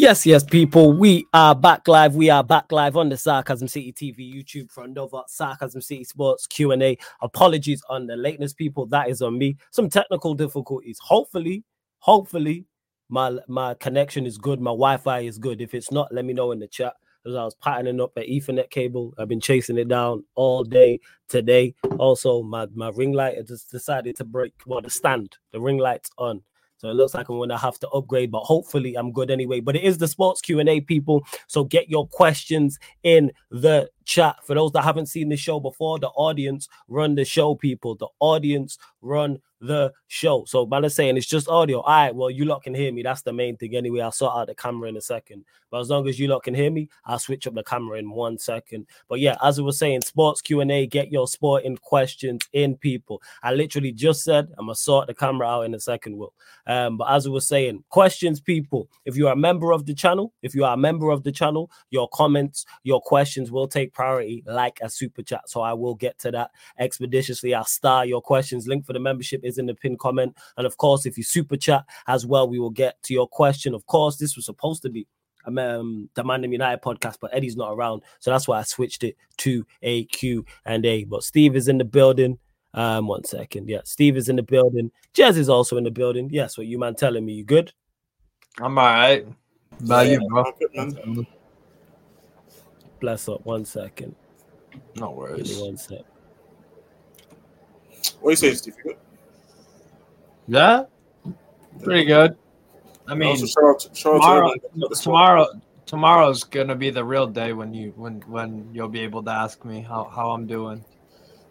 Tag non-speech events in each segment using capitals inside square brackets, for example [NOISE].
Yes, yes, people. We are back live. We are back live on the Sarcasm City TV YouTube for another Sarcasm City Sports Q and A. Apologies on the lateness, people. That is on me. Some technical difficulties. Hopefully, hopefully, my my connection is good. My Wi-Fi is good. If it's not, let me know in the chat. Because I was patterning up an Ethernet cable. I've been chasing it down all day today. Also, my my ring light I just decided to break. Well, the stand, the ring light's on. So it looks like I'm going to have to upgrade, but hopefully I'm good anyway. But it is the sports Q&A people. So get your questions in the chat. For those that haven't seen the show before, the audience run the show, people. The audience run the show. So man is saying it's just audio. All right, well, you lot can hear me. That's the main thing. Anyway, I'll sort out the camera in a second. But as long as you lot can hear me, I'll switch up the camera in one second. But yeah, as I was saying, sports Q&A, get your sporting questions in, people. I literally just said I'm gonna sort the camera out in a second, Will. Um, but as I was saying, questions, people. If you are a member of the channel, if you are a member of the channel, your comments, your questions will take priority like a super chat. So I will get to that expeditiously. I'll star your questions. Link for the membership is in the pin comment. And of course, if you super chat as well, we will get to your question. Of course, this was supposed to be um, the Man United podcast, but Eddie's not around, so that's why I switched it to a Q and A. But Steve is in the building. Um, one second, yeah, Steve is in the building. Jez is also in the building. Yes, what you man telling me? You good? I'm all right. About Yeah. you, bro? Bless up. One second. No Give me worries. one sec. What you say, Steve? You good? Yeah, pretty good. I mean, also, shout out, to- shout out tomorrow, to tomorrow, tomorrow's gonna be the real day when you when when you'll be able to ask me how how I'm doing.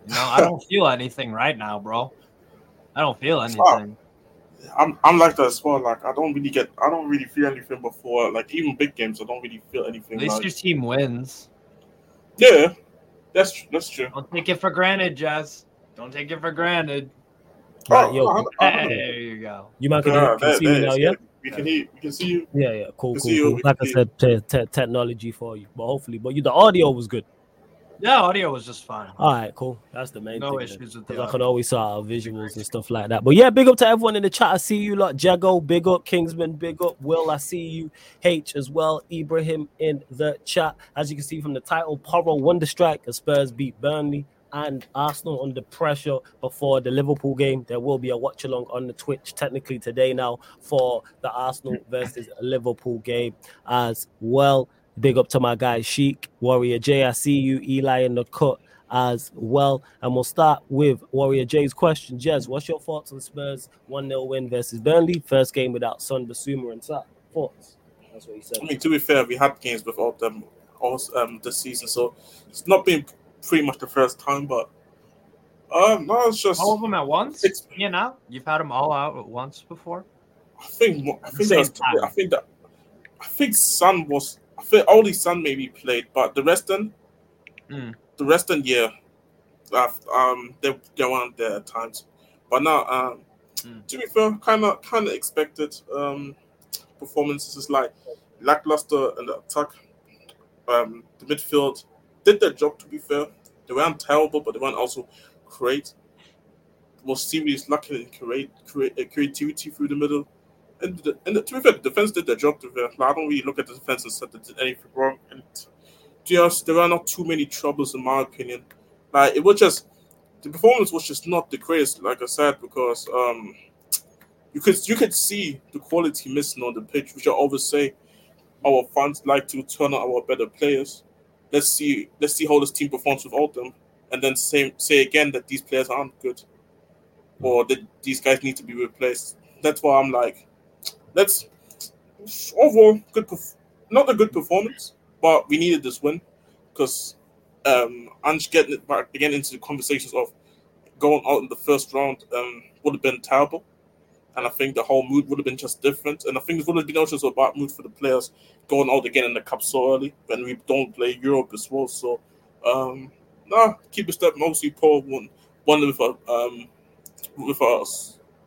You know, I don't [LAUGHS] feel anything right now, bro. I don't feel anything. I'm I'm like that as well. Like I don't really get, I don't really feel anything before. Like even big games, I don't really feel anything. At least Like, your team wins. yeah, that's that's true. Don't take it for granted, Jess. Don't take it for granted. Right, Oh, yo, I- I- I- Hey, there you go. you man can, Yeah, can that- see me now, yeah? We can hear, we can see you. Yeah, yeah, cool, We cool, you, cool. Like I said, te- te- technology for you, but hopefully, but you the audio was good. Yeah, audio was just fine. All right, cool. That's the main thing. No thing. issues with the I can always out visuals and stuff like that. But yeah, big up to everyone in the chat. I see you lot. Jago, big up. Kingsman, big up. Will, I see you. H as well. Ibrahim in the chat. As you can see from the title, Porro Wonder Strike as Spurs beat Burnley and Arsenal under pressure before the Liverpool game. There will be a watch along on the Twitch technically today now for the Arsenal versus Liverpool game as well. Big up to my guy Sheik, Warrior J. I see you, Eli in the cut as well. And we'll start with Warrior J's question. Jez, what's your thoughts on the Spurs 1 0 win versus Burnley? First game without Son, Bissouma, and Sarr. Thoughts? That's what he said. I mean, to be fair, we had games without them all um this season, so it's not been pretty much the first time. But um, no, it's just All of them at once? It's- You know, you've had them all out at once before. I think I think same that's. I think that I think Son was I think only Son maybe played, but the rest then Mm. the rest then yeah, um they they weren't there at times, but now um Mm. to be fair, kind of kind of expected um performances is like lackluster in the attack. Um, the midfield did their job. To be fair, they weren't terrible, but they weren't also great. Was serious lacking in create, create, uh, creativity through the middle. And, the, and the, to be fair, the defense did their job. To be fair, Like, I don't really look at the defense and say they did anything wrong. And just there were not too many troubles, in my opinion. Like it was just the performance was just not the greatest, like I said, because um, you could you could see the quality missing on the pitch, which I always say our fans like to turn on our better players. Let's see let's see how this team performs without them, and then say say again that these players aren't good, or that these guys need to be replaced. That's why I'm like, let's overall good, not a good performance, but we needed this win because um, Ange getting it back again into the conversations of going out in the first round um, would have been terrible. And I think the whole mood would have been just different. And I think it would have been also a bad mood for the players going out again in the cup so early when we don't play Europe as well. So, um, nah, keep a step mostly poor one, one with a um, with a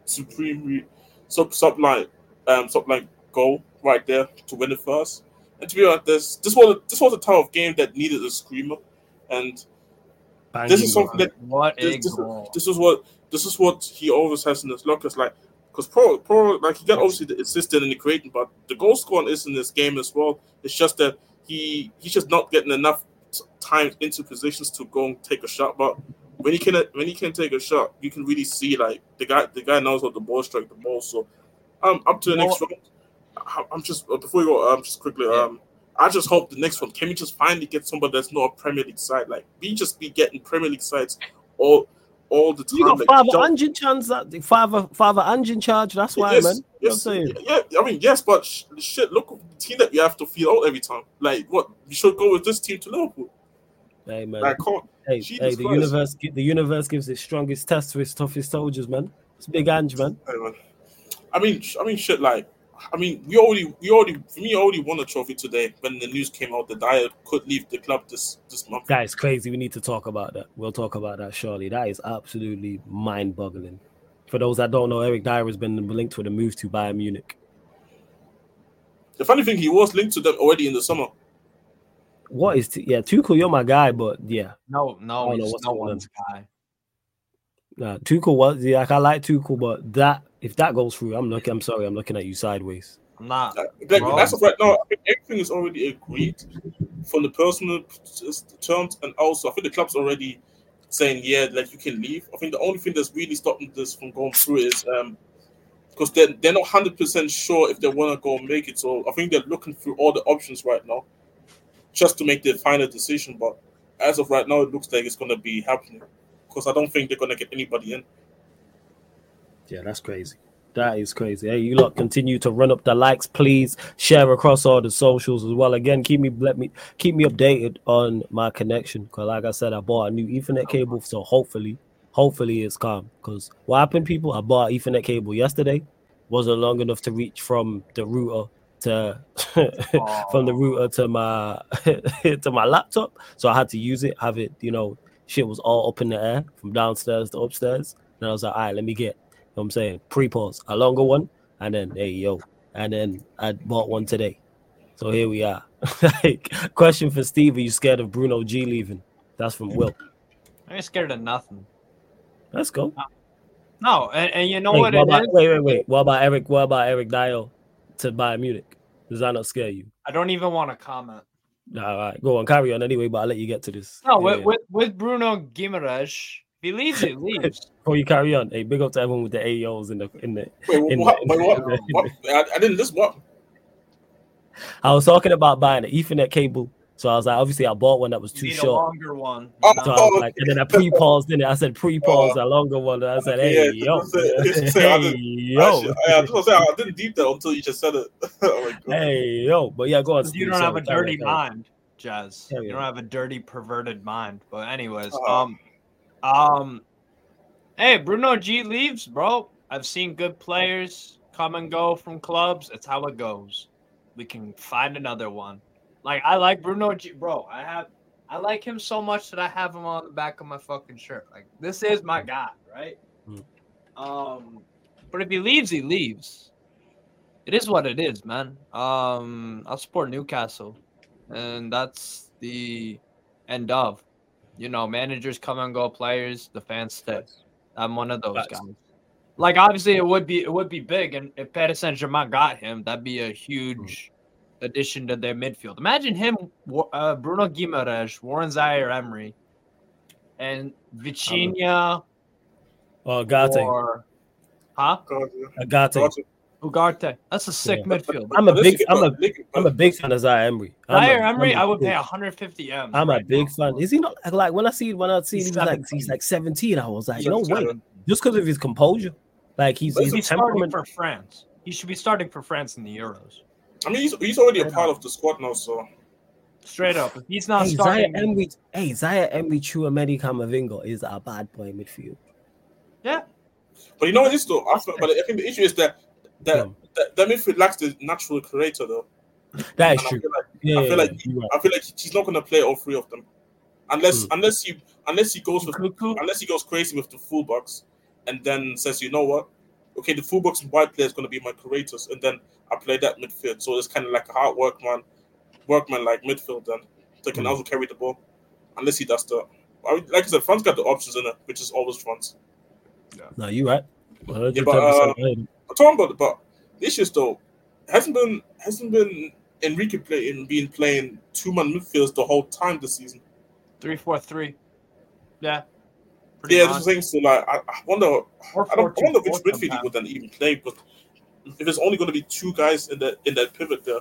supreme sub subline um subline goal right there to win it first. And to be honest, this this was this was a type of game that needed a screamer, and this is something that What this, this, this is what this is what he always has in his lockers. Like Because Pro, Pro, like he got obviously the assistant and the creating, but the goal scoring is in this game as well. It's just that he he's just not getting enough time into positions to go and take a shot. But when he can when he can take a shot, you can really see like the guy the guy knows how the ball strike the ball. So um up to the next round. I- I'm just uh, before we go, um, just quickly, Yeah. um, I just hope the next one can we just finally get somebody that's not a Premier League side, like we just be getting Premier League sides all all the time. You got like, Father John- Ange in charge. That Father Father Ange in charge. That's why, yes, man. You know what I'm Yes, saying? yeah, I mean, yes, but sh- shit, look, the team that you have to feel out every time. Like, what you should go with this team to Liverpool. Hey, man. Come on. hey, hey, the Christ. universe, the universe gives its strongest test to its toughest soldiers, man. It's big Ange, man. Hey, man. I mean, I mean, shit. Like, I mean, we already, we already, for me, already won a trophy today when the news came out that Dier could leave the club this this month. That is crazy. We need to talk about that. We'll talk about that shortly. That is absolutely mind-boggling. For those that don't know, Eric Dier has been linked with a move to Bayern Munich. The funny thing, he was linked to them already in the summer. What is t- yeah, Tuchel? You're my guy, but yeah, No, I don't no, know he's what's no going one's guy. Nah, Tuchel was yeah. Like, I like Tuchel, but that if that goes through, I'm looking. I'm sorry, I'm looking at you sideways. I'm. Uh, Like, Bro. as of right now, I think everything is already agreed from the personal terms, and also I think the club's already saying, yeah, like you can leave. I think the only thing that's really stopping this from going through is um because they're they're not hundred percent sure if they want to go and make it. So I think they're looking through all the options right now, just to make the final decision. But as of right now, it looks like it's going to be happening because I don't think they're going to get anybody in. Yeah, that's crazy. That is crazy. Hey, you lot continue to run up the likes, please. Share across all the socials as well. Again, keep me let me keep me updated on my connection. Cause like I said, I bought a new Ethernet cable, so hopefully, hopefully it's calm. Cause what happened, people? I bought Ethernet cable yesterday, wasn't long enough to reach from the router to [LAUGHS] from the router to my [LAUGHS] to my laptop. So I had to use it, have it, you know, shit was all up in the air from downstairs to upstairs. And I was like, all right, let me get you know what I'm saying? Pre-pause, a longer one, and then hey yo, and then I bought one today. So here we are. [LAUGHS] like, question for Steve: Are you scared of Bruno G leaving? That's from Will. I ain't scared of nothing. Let's go. No, and, and you know Wait, what what it about, is? wait, wait, wait. What about Eric? What about Eric Dier to Bayern Munich? Does that not scare you? I don't even want to comment. All right, go on, carry on anyway. But I'll let you get to this. No, Yeah, with, yeah. with with Bruno Guimaraes, if he leaves, he [LAUGHS] leaves. Before you carry on, hey, big up to everyone with the AOs in the in the. Wait, In what? the- wait, what? what? I, I didn't listen. What? [LAUGHS] I was talking about buying an Ethernet cable, so I was like, obviously, I bought one that was You too need a short. longer one. Oh, So I was like, and then I pre-paused in it. I said pre-pause a longer one. And I said, hey yeah, yo, say- just I hey didn't- yo, Actually, I, I, just [LAUGHS] wanna say, I didn't deep that until you just said it. [LAUGHS] oh hey yo. But yeah, go on. you don't have a dirty on, mind, Jazz. Carry You don't have a dirty, perverted mind. But anyways, Uh-huh. um, um, hey, Bruno G leaves, bro. I've seen good players come and go from clubs. It's how it goes. We can find another one. Like I like Bruno G, bro. I have, I like him so much that I have him on the back of my fucking shirt. Like this is my guy, right? Mm. Um, but if he leaves, he leaves. It is what it is, man. Um, I'll support Newcastle, and that's the end of. You know, managers come and go, players, the fans stay. I'm one of those Facts. guys. Like obviously, it would be it would be big, and if Paris Saint Germain got him, that'd be a huge addition to their midfield. Imagine him, uh, Bruno Guimaraes, Warren Zaire Emery, and Vitinha Oh, Agate, or huh Agate. God, Ugarte. That's a sick Yeah. midfield. I'm a big, I'm a, back- look- I'm a big fan of Zaire Emery. I'm a- Zaire Emery, I'm a I would pay 150 m. I'm a big fan. Is he not like when I see when I see He's he was like 17. he's like 17? I was like, no way, 17. just because of his composure, like he's But his He's starting temperament. for France. He should be starting for France in the Euros. I mean, he's, he's already a part of the squad now, so Straight up. If he's not Hey, Zaire starting, Emery, hey, Zaire Emery, Tchouameni Camavinga is a bad boy midfield. yeah, But you know what it is though? I feel, but I think the issue is that that Yeah. that, that midfield lacks the natural creator though. That is And I true. feel like Yeah, I feel yeah, like- you're right. I feel like he's not gonna play all three of them, unless Hmm. unless he unless he goes with unless he goes crazy with the full box, and then says, you know what, okay, the fullbacks and wide player is going to be my creators, and then I played that midfield. So it's kind of like a hard workman, workman like midfield. Then they can Mm. also carry the ball, unless he does the. I mean, like I said, France got the options in it, which is always France. No, you right. 110%. Yeah, but, uh, right. talking about it, but the issue is though hasn't been hasn't been Enrique playing been playing two man midfields the whole time this season. Three four three. Yeah. Pretty Yeah, much. that's the thing. So like, I, I wonder, Or I don't I 4-2-4 wonder which midfield he would then even play. But if there's only going to be two guys in that in that pivot there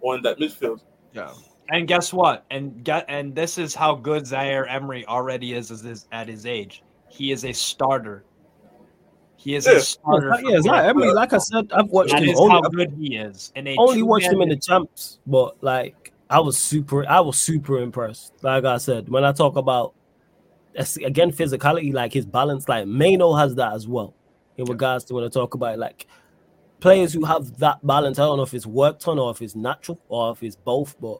or in that midfield, Yeah. And guess what? And get and this is how good Zaire Emery already is, as his, at his age. He is a starter. He is Yeah. a starter. Oh, yeah, Zaire Emery, like I said, I've watched That him is only, how I've good he is. And a only watched him in the two-man- champs, but like I was super, I was super impressed. Like I said, when I talk about that's- again physicality, like his balance, like Mainoo has that as well. In regards to when I talk about like players who have that balance, I don't know if it's worked on or if it's natural or if it's both, but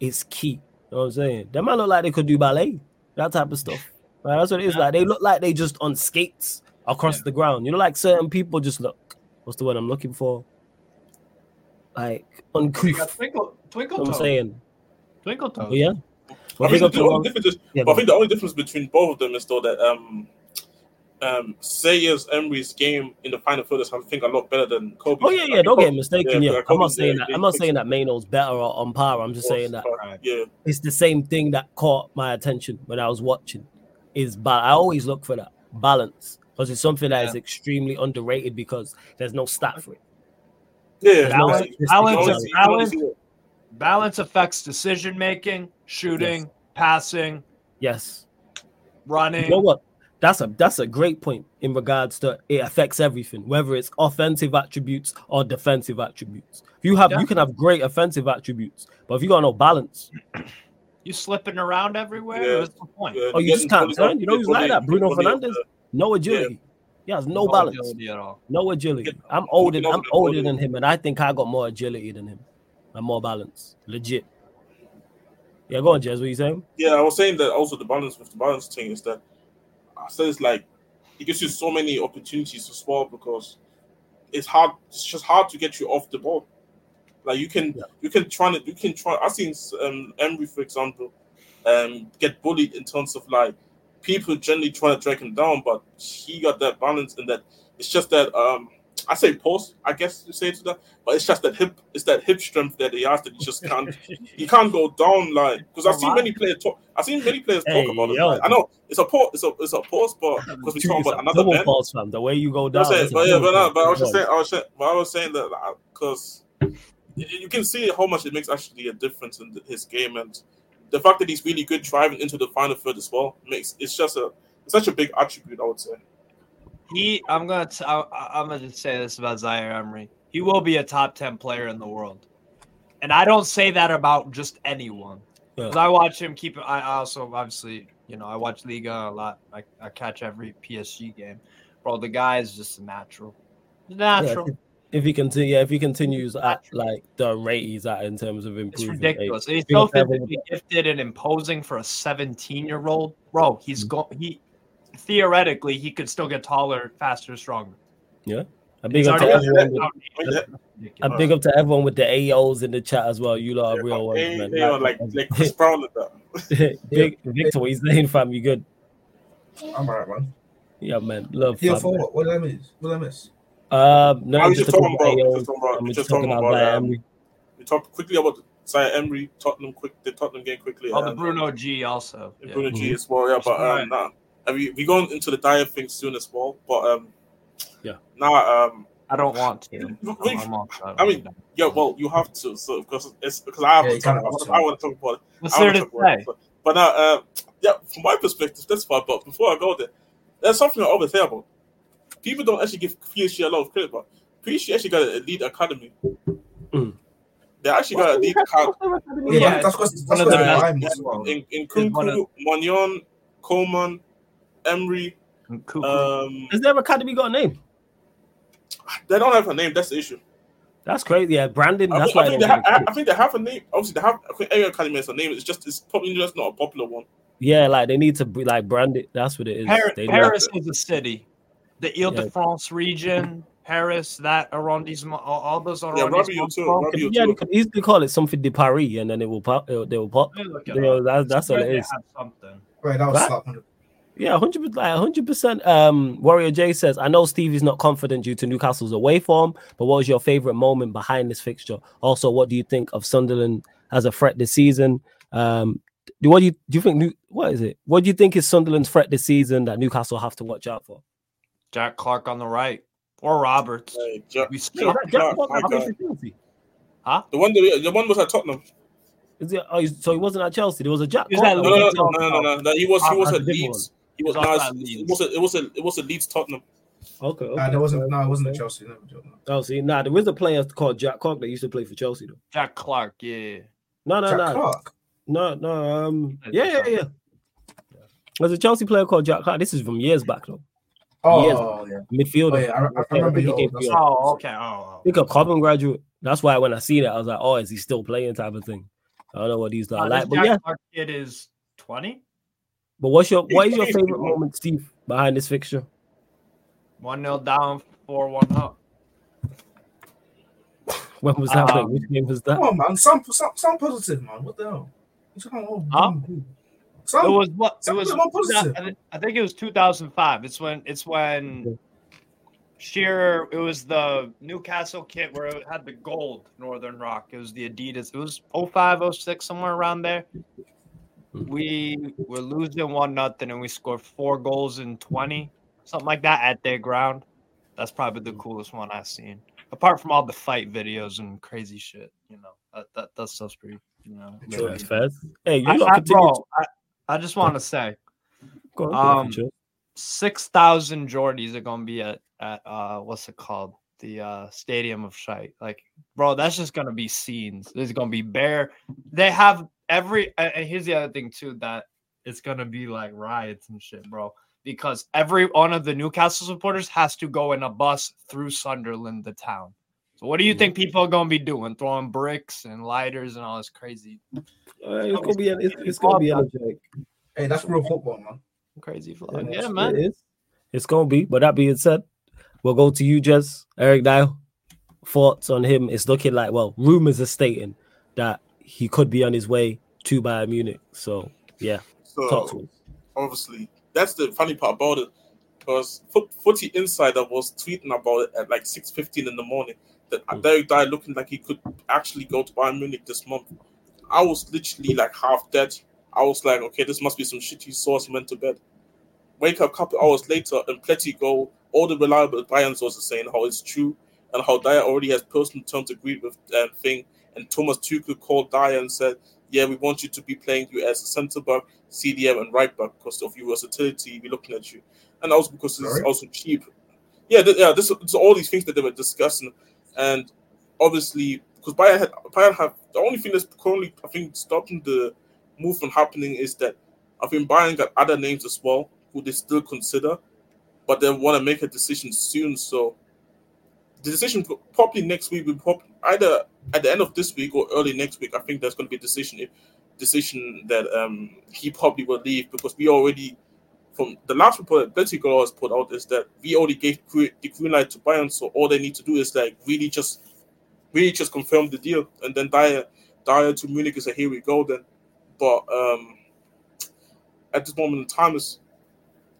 it's key. You know what I'm saying? They might look like they could do ballet, that type of stuff. Like, that's what it is. Like they look like they just on skates across the ground. You know, like certain people just look. What's the word I'm looking for? Like You uncouth. Twinkle, twinkle You know what I'm saying, Twinkle toes. but yeah. I think big the only difference Yeah, but I think the only difference between both of them is though that um um Zaire Emery's game in the final third is I think a lot better than Kobbie. Oh yeah, yeah. Don't get mistaken. yeah, Yeah, yeah, I'm not saying that. I'm not saying it. that Mainoo's better or on par. I'm just saying that Yeah, it's the same thing that caught my attention when I was watching. Is but I always look for that balance because it's something that is Yeah. extremely underrated because there's no stat for it. yeah. Balance- exactly. balance You of- always see- you always balance- Balance affects decision making, shooting, passing, Yes. running. You know what? That's a that's a great point in regards to it affects everything, whether it's offensive attributes or defensive attributes. If you have Yeah. you can have great offensive attributes, but if you got no balance, [CLEARS THROAT] You slipping around everywhere. Yeah. What's the point? Yeah, Oh, you just can't fully- turn? You know who's like that? Bruno fully up uh, Fernandes? there. no agility. He has no, No balance, agility at all. no agility. can- I'm older. I'm older than him, and I think I got more agility than him and more balance. Legit. Yeah, go on, Jez. What you saying? Yeah, I was saying that also the balance with the balance thing is that I said it's like it gives you so many opportunities to score because it's hard. It's just hard to get you off the ball. Like you can, Yeah. you can try to, you can try. I've seen um, Emery, for example, um, get bullied in terms of like people generally trying to drag him down, but he got that balance and that it's just that um, I say pause, I guess you say to that, but it's just that hip, it's that hip strength that he has that he just can't you can't go down like because I've seen many players talk. I've seen many players Hey, talk about it. like, I know it's a pause, it's a it's a pause, but because we talk about another man. pulse, fam. The way you go down. It. But yeah, but, no, but I was just saying, I was saying, but I was saying that because you can see how much it makes actually a difference in his game, and the fact that he's really good driving into the final third as well makes it's just a it's such a big attribute. I would say. He, I'm gonna, t- I, I'm gonna just say this about Zaire Emery. He will be a top ten player in the world, and I don't say that about just anyone. Yeah. 'Cause I watch him keep. I also obviously, you know, I watch Liga a lot. I, I catch every PSG game. Bro, the guy is just natural. Natural. if, if he continue, yeah, if he continues at like the rate he's at in terms of It's improvement, ridiculous. He's so to physically gifted and imposing for a 17 year old. Bro, he's Mhm. go he theoretically he could still get taller, faster, stronger. Yeah. A big up to everyone. With, I a big up to everyone with the AOs in the chat as well. You lot are yeah, real ones, hey, man. hey, like like Chris Brown and that. [LAUGHS] big [LAUGHS] Victor, what he's saying, fam, you good? I'm alright, man. Yeah, man. Love. Yeah, fam, for man. what? What did I miss? What did I miss? Um, no, I was just just talking talking about about, AOs. just talking about, and we're just talking talking about about. Um, we talked quickly about Zaire Emery, Tottenham quick, the Tottenham game quickly. Oh, the Bruno G also. Yeah. Bruno G as well. Yeah, but Right. um, nah, and we we going into the Dier thing soon as well. But um, Yeah. Now nah, um, I don't want to. We- I'm- we- I'm off- I mean, yeah, well, you have to, so because it's because I have Yeah, to talk about to. I want to talk about it. what's I there wanna talk about say? it. But, but now, uh, yeah, from my perspective, that's fine. But before I go there, there's something I always say about. People don't actually give PSG a lot of credit, but PSG actually got an elite academy. Mm. They actually got an elite academy Yeah, Yeah, that's because it's that's one of the because best in in, in It's Nkunku, Maignan, Coman, Emery. Cuckoo. Um, Has their academy got a name? they don't have a name. That's the issue. That's crazy. Yeah, Brandon. I That's think, I, why. think they ha- I, I think they have a name. Obviously, they have. I think Area Academy has a name. It's just it's probably just not a popular one. Yeah, like they need to be like brand it. That's what it is. Paris, They Paris is a city. The Yeah. Ile-de-France region, Paris, that arrondissement, all, all those Yeah, Rabiot arrondissements. too. Rabiot yeah, too. they could easily call it something de Paris, and then it will pop. It, they will pop. they You know, up. that's that's what it is. something. Right, that was What? slap. hundred. Yeah, hundred percent. Like hundred percent. Um, Warrior J says, "I know Stevie's not confident due to Newcastle's away form, but what was your favorite moment behind this fixture? Also, what do you think of Sunderland as a threat this season? Um, do what do you do you think? New, what is it? What do you think is Sunderland's threat this season that Newcastle have to watch out for? Jack Clarke on the right or Roberts. Hey, Ja- We Yeah, Jack Clarke, Clark, my I think guy. for Chelsea. The one, that, the one was at Tottenham. Is it, oh, so he wasn't at Chelsea. There was a Jack. He was Clark at that No, no, no, no, no, no, no. no. He was, he Ah, was at a different Leeds. He was, He was no, also at it's- it was, a, it was, a, it was a Leeds Tottenham. Okay. okay. Nah, there wasn't. No, it wasn't at Okay. Chelsea. No, no. Oh, see, nah, there was a player called Jack Clark that used to play for Chelsea, though. Jack Clark, yeah. No, no, Jack no, Clark. no, no. Um, yeah, yeah, yeah. There's a Chelsea player called Jack Clark. This is from years back, though. Oh yeah. Midfielder. Oh yeah. I, I I remember think he your came. Oh, okay. Oh, I oh. think a Cobham graduate. That's why when I seen it, I was like, "Oh, is he still playing?" Type of thing. I don't know what these are Uh, like, but Jack yeah. Clark kid is 20. But what's your what is your favorite moment, Steve, behind this fixture? 1 0 down, 4 1 up. [LAUGHS] When was that? Um, Which game was that? Come on, man. Some, some, some positive, man. What the hell? What's? Huh? Some, It was what? It was. of them are positive. I I think it was 2005. It's when it's when Shearer. It was the Newcastle kit where it had the gold Northern Rock. It was the Adidas. It was 05, 06, somewhere around there. We were losing one nothing, and we scored four goals in 20, something like that, at their ground. That's probably the coolest one I've seen. Apart from all the fight videos and crazy shit, you know, that that, that stuff's pretty, you know. Really- fair. Hey, you I, I, bro, I, I just want to say Go on, um, six thousand Geordies are gonna be at at uh what's it called the uh stadium of shite like bro that's just gonna be scenes there's gonna be bear they have every and and here's the other thing too that it's gonna be like riots and shit bro because every one of the Newcastle supporters has to go in a bus through Sunderland the town so what do you Mhm. think people are gonna be doing throwing bricks and lighters and all this crazy Uh, it's gonna be it's, it's gonna be energetic. Hey, that's real football, man. crazy flag. Yeah, yeah it's- man It is. It's gonna be. But that being said, we'll go to you, Jez. Eric Dier. Thoughts on him? It's looking like well, rumors are stating that he could be on his way to Bayern Munich. So yeah, So obviously, that's the funny part about it. Because Foot, Footy Insider was tweeting about it at like six fifteen in the morning. That Hmm. Derek Dier looking like he could actually go to Bayern Munich this month. I was literally like half dead. I was like, okay, this must be some shitty source. Went to bed. Wake up a couple hours later and plenty go. All the reliable Bayern sources saying how it's true and how Dier already has personal terms agreed with um, thing. And Thomas Tuchel called Dier and said, "Yeah, we want you to be playing you as a centre back, CDM, and right back because of your versatility. We're looking at you." And also because it's Right. also cheap. Yeah, th- yeah. This is all these things that they were discussing, and obviously because Bayern had Bayern have the only thing that's currently I think stopping the move from happening is that I think Bayern got other names as well who they still consider, but they want to make a decision soon. So the decision probably next week will probably either at the end of this week or early next week. I think there's going to be a decision decision that um he probably will leave because we already from the last report that Girl has put out is that we already gave the green light to Bayern, so all they need to do is like really just really just confirm the deal and then Dier Dier to Munich is a here we go then. But um at this moment in time it's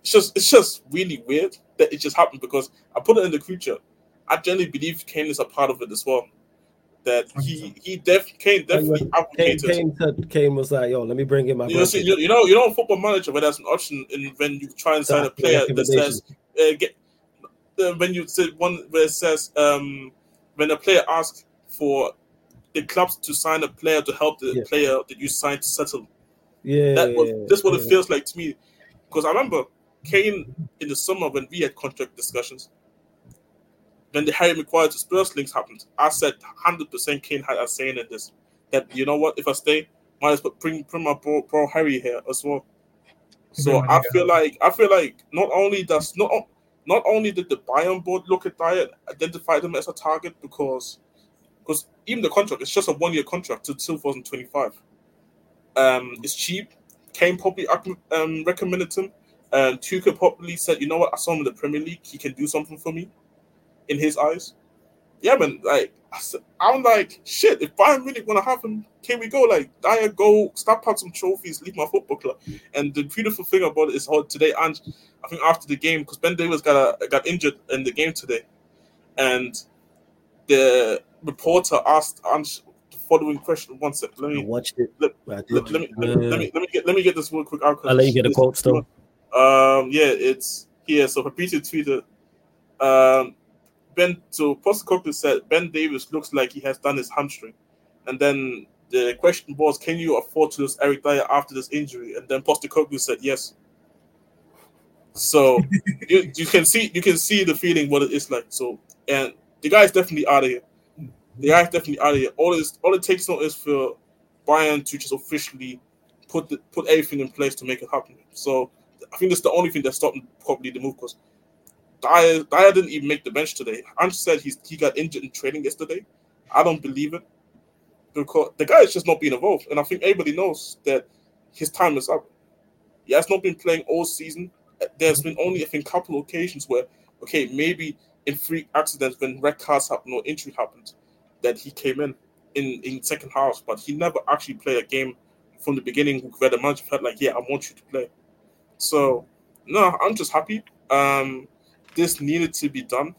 it's just it's just really weird that it just happened because I put it in the creature. I generally believe Kane is a part of it as well. That he he def Kane definitely Kane, advocated. Kane said Kane was like, "Yo, let me bring in my." You know, see, you, know, you know, football manager where there's an option in when you try and sign a player that says uh, get uh, when you say one where it says um when a player asks for the clubs to sign a player to help the Yeah. player that you signed to settle. yeah, That was yeah, yeah, that's what it feels like to me. Because I remember Kane in the summer when we had contract discussions. When the Harry Maguire to Spurs links happened, I said 100% Kane had a saying in this. That you know what, if I stay, might as well bring bring my bro, bro Harry here as well. So I feel like I feel like not only does not not only did the Bayern board look at Dier identify them as a target because because even the contract it's just a one year contract to 2025. Um, it's cheap. Kane probably um, recommended him. Um, Tuchel probably said, you know what, I saw him in the Premier League. He can do something for me, in his eyes. yeah, man, like I said- I'm like, shit, if Bayern Munich want to have him, can we go? Like, Dier, go, stop out some trophies, leave my football club. And the beautiful thing about it is how today, and I think after the game, because Ben Davies got a, got injured in the game today, and the reporter asked Ange the following question. One sec, let I me watched it. Let- I let, let me, let, me, let me let me get let me get this real quick out. 'cause I'll let you get the quote still. Um, yeah, it's here. So Fabrizio tweeted, um, Ben. So Postecoglou said Ben Davies looks like he has done his hamstring, and then the question was, can you afford to lose Eric Dier after this injury? And then Postecoglou said yes. So [LAUGHS] you, you can see you can see the feeling what it is like. So and the guy is definitely out of here. The guy is definitely out of here. All is all it takes now is for Bayern to just officially put the, put everything in place to make it happen. So I think that's the only thing that stopped probably the move because Dier, Dier didn't even make the bench today. Ange said he's he got injured in training yesterday. I don't believe it because the guy is just not being involved, and I think everybody knows that his time is up. He has not been playing all season. There's been only I think a couple of occasions where okay maybe in freak accidents when red cards happen or injury happened that he came in in in second half, but he never actually played a game from the beginning where the manager felt like yeah I want you to play. So no, I'm just happy. Um, this needed to be done.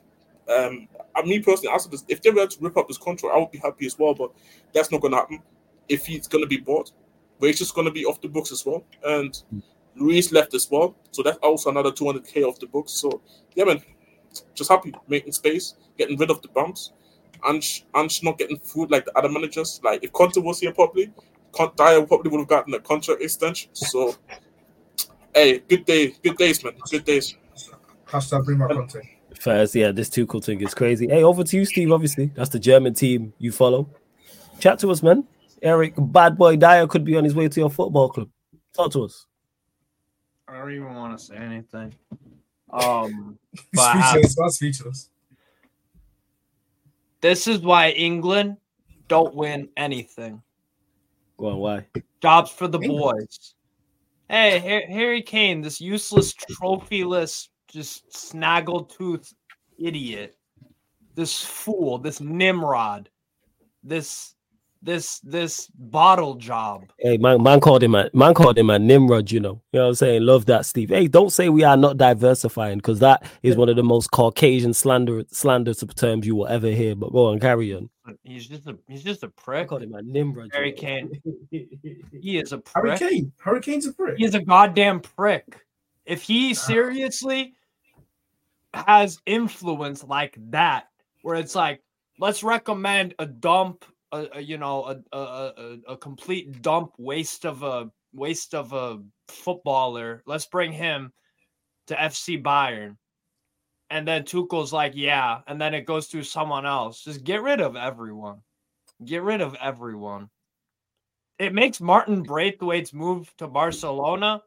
Um, I me personally, after this, if they were to rip up this contract, I would be happy as well. But that's not going to happen. If he's going to be bought, Wade's just going to be off the books as well, and Luis left as well, so that's also another 200k off the books. So yeah, man, just happy making space, getting rid of the bumps, and and not getting food like the other managers. Like if Conte was here Con- Dier probably would have gotten a contract extension. So [LAUGHS] hey, good day, good days, man, good days. Hashtag bring back content. First, yeah, this Tuchel thing is crazy. Hey, over to you, Steve. Obviously, that's the German team you follow. Chat to us, man. Eric, bad boy Dier could be on his way to your football club. Talk to us. I don't even want to say anything. Um, [LAUGHS] but I have- Speechless. I'm speechless. this is why England don't win anything. Go on, why? Jobs for the England. boys. Hey, Harry Kane, this useless, trophyless, just snaggletooth idiot, this fool, this Nimrod, this, this, this bottle job. Hey, man, man called him a man called him a Nimrod, you know. You know what I'm saying? Love that, Steve. Hey, don't say we are not diversifying, because that is one of the most Caucasian slander slanders terms you will ever hear. But go on, carry on. He's just a, he's just a prick. called him a Nimrod. you Harry. Kane. [LAUGHS] He is a Harry prick. Kane. Hurricane's a prick. He is a goddamn prick. If he ah. seriously has influence like that, where it's like, let's recommend a dump, a, a, you know, a, a, a, complete dump waste of a waste of a footballer. Let's bring him to FC Bayern. And then Tuchel's like, yeah, and then it goes to someone else. Just get rid of everyone. Get rid of everyone. It makes Martin Braithwaite's move to Barcelona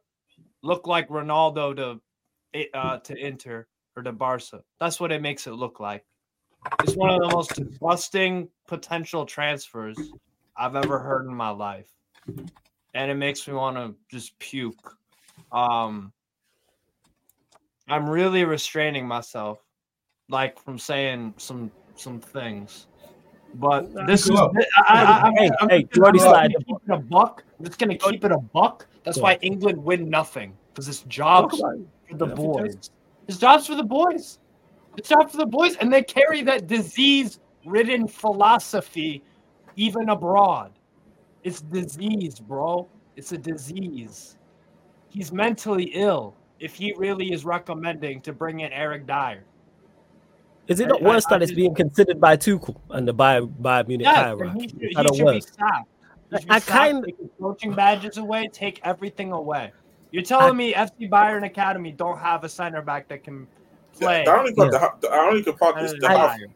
look like Ronaldo to uh, to Inter or to Barca. That's what it makes it look like. It's one of the [LAUGHS] most disgusting potential transfers I've ever heard in my life, and it makes me want to just puke. Um, I'm really restraining myself, like from saying some some things. But this is I, I, I, Hey, I'm hey, just you gonna slide. keep it a buck. I'm just gonna keep it a buck. That's Go why. England win nothing because it's jobs Talk about it. for the Yeah, boys. It's jobs for the boys. It's jobs for the boys, and they carry that disease-ridden philosophy even abroad. It's disease, bro. It's a disease. He's mentally ill if he really is recommending to bring in Eric Dier. Is it I- not I- worse I that it's being considered by Tuchel and the Bayern, Bayern Munich Yeah, hierarchy? he should, he should be worse? sacked. He should be I kind- of coaching badges away, take everything away. You're telling me FC Bayern Academy don't have a center back that can play? The ironic part, Yeah. the, the ironic part is better the than half. Dier?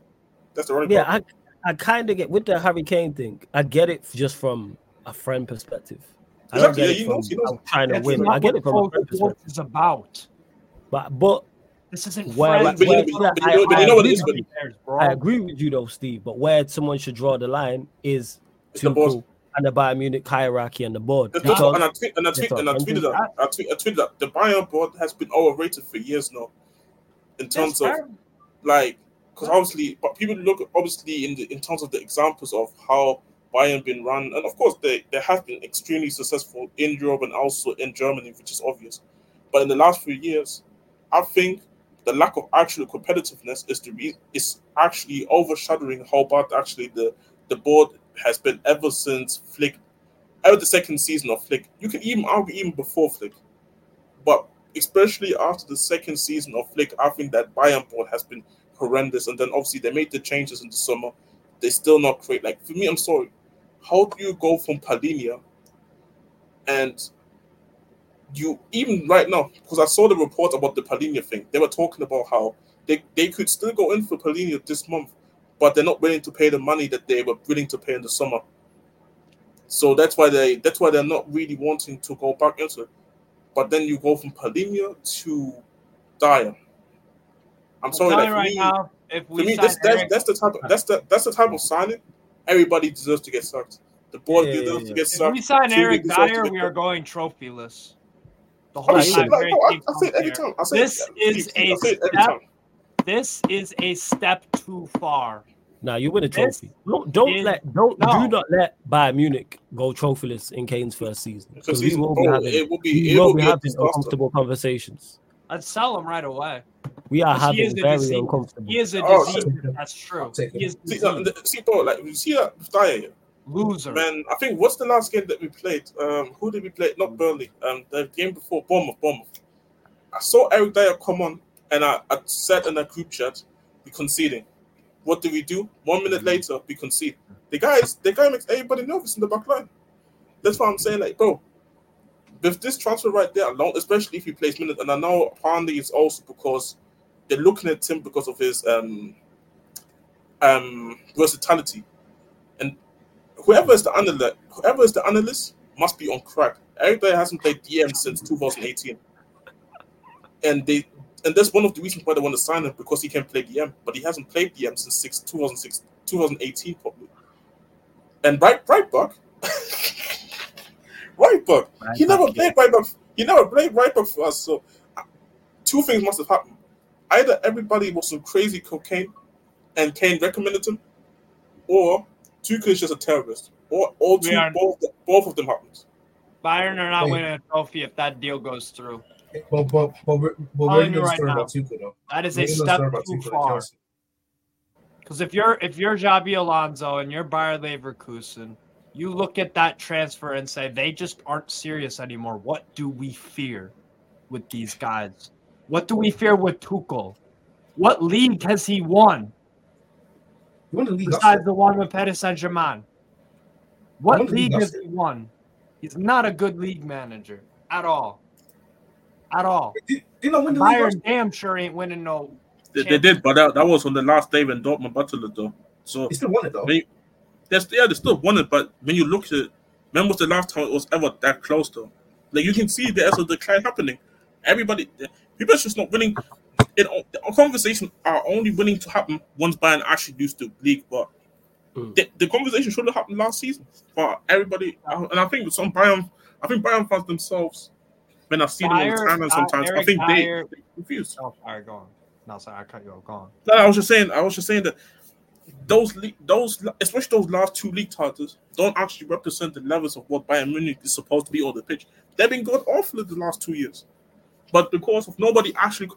That's the ironic Yeah, part. I, I kind of get with the Harry Kane thing. I get it just from a friend perspective. I don't exactly. get it from, you know, I'm trying to win. I get it from a friend perspective. is about. But but This isn't Where- friends. But you- but you but you know what it is, Bayern players, bro. I agree with you though, Steve. But where someone should draw the line is It's the boss. Tuchel and the Bayern Munich hierarchy and the board. That's that's what- and I Because tweet and I tweet and I tweeted that. I tweet I tweeted that the Bayern board has been overrated for years now, in Yes, terms of fair. like because obviously, but people look obviously in the in terms of the examples of how Bayern been run, and of course they they have been extremely successful in Europe and also in Germany, which is obvious. But in the last few years, I think the lack of actual competitiveness is the re- is actually overshadowing how bad actually the the board has been ever since Flick, ever the second season of Flick. You can even argue even before Flick, but especially after the second season of Flick, I think that Bayern board has been horrendous. And then obviously they made the changes in the summer. They still not great. Like for me, I'm sorry. How do you go from Palhinha and you even right now, because I saw the report about the Palhinha thing, they were talking about how they, they could still go in for Palhinha this month, but they're not willing to pay the money that they were willing to pay in the summer. So that's why they that's why they're not really wanting to go back into it. But then you go from Palhinha to Dier. I'm sorry, like for right me, now, if for we me, sign that's, that's Eric, that's the type of that's the that's the type of signing everybody deserves to get sucked. The board Yeah, yeah, deserves yeah. to get if sacked. we sign Two Eric Dier, we are going trophyless. The Oh, whole shit, time. like, Eric bro, I, I say it every time. I say This it, is I a say it every step- time. here. This is a step too far. Now you win a This trophy. Don't don't is- let don't no. do not let Bayern Munich go trophyless in Kane's first season Because we he's will be bro, having it will be we it will will be be having uncomfortable conversations. I'd sell him right away. We are he having is a very disease. uncomfortable. He is a Oh, disease. shit. That's true. I'll take He is See, a uh, disease. the- see, bro, like you see that with Dier, loser. man. I think what's the last game that we played? Um, who did we play? Not Burnley. Um, the game before Bournemouth. Bournemouth. I saw Eric Dier come on, and I, I said in a group chat, "We conceding." What do we do? One minute later, we concede. The guy the guy makes everybody nervous in the back line. That's why I'm saying, like, bro, with this transfer right there alone, especially if he plays minutes, and I know apparently it's also because they're looking at him because of his um um versatility. And whoever is the analyst, whoever is the analyst must be on crack. Everybody hasn't played DM since 2018. And they and that's one of the reasons why they want to sign him because he can play DM, but he hasn't played DM since six, 2006, 2018 probably. And right right back, right back. He never back, played right back. He never played right back for us. So uh, two things must have happened. Either everybody was some crazy cocaine and Kane recommended him, or Tuchel is just a terrorist. Or all two, are- both, both of them happened. Bayern are not winning a trophy if that deal goes through. But we're, but we're oh, Telling going right now. about Tuchel though. That is a step too far. Because if you're if you're Xabi Alonso and you're Bayer Leverkusen, you look at that transfer and say they just aren't serious anymore. What do we fear with these guys? What do we fear with Tuchel? What league has he won won the league. besides the one with Paris Saint Germain? What league league has he won? He's not a good league manager at all. At all. Did, did not win the league. last Bayern damn sure ain't winning no. They, they did, but that, that was on the last day when Dortmund battled it, though. So He still won it though. They- There's, yeah, they still won it, but when you look at it, when was the last time it was ever that close, though? Like, you can see there's a decline happening. Everybody, people are just not willing. It, the conversation are only willing to happen once Bayern actually lose the league, but Mm. the, the conversation should have happened last season. But everybody, and I think some Bayern, I think Bayern fans themselves, when I've seen them on Dyer- the timeline sometimes, I think they, Dyer- they confused. Oh, sorry, go on. No, sorry, I cut you off. Go on. No, I was just saying. I was just saying that those le- those especially those last two league titles don't actually represent the levels of what Bayern Munich is supposed to be on the pitch. They've been god awful the last two years, but because of nobody actually,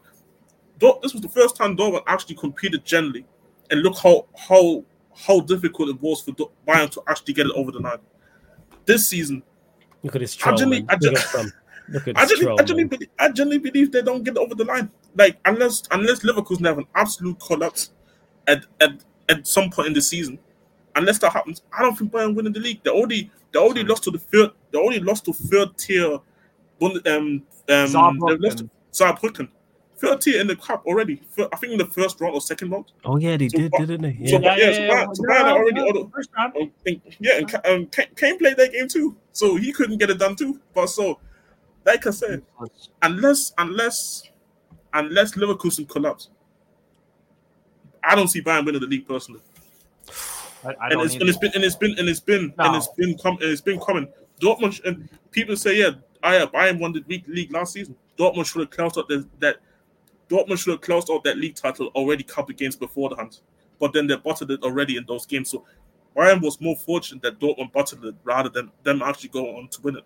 this was the first time Dortmund actually competed generally, and look how how how difficult it was for Dor- Bayern to actually get it over the line. This season, Look at this I troll, genuinely- man. I Look gen- at some. Look at I this genuinely, I genuinely, believe, I genuinely believe they don't get over the line. Like unless unless Leverkusen have an absolute collapse at at, at some point in the season, unless that happens, I don't think Bayern winning the league. They already they already lost to the third. They already lost to third tier. Bund- Um, um, they lost Saarbrücken. Third tier in the cup already. I think in the first round or second round. Oh yeah, they So did, what- didn't they? so Yeah. yeah, so Bayern- so Bayern are already on the- First round. Oh, yeah, and um, Kane Kane played that game too, so he couldn't get it done too. But so, like I said, unless unless unless Leverkusen collapse, I don't see Bayern winning the league personally. I, I and it's, and it's been and it's been and it's been and it's been com- and it's been coming. Dortmund and people say yeah, I Bayern won the league, league last season. Dortmund should have closed up that, that Dortmund should have closed out that league title already couple games before the hunt, but then they bottled it already in those games. So Bayern was more fortunate that Dortmund bottled it rather than them actually going on to win it.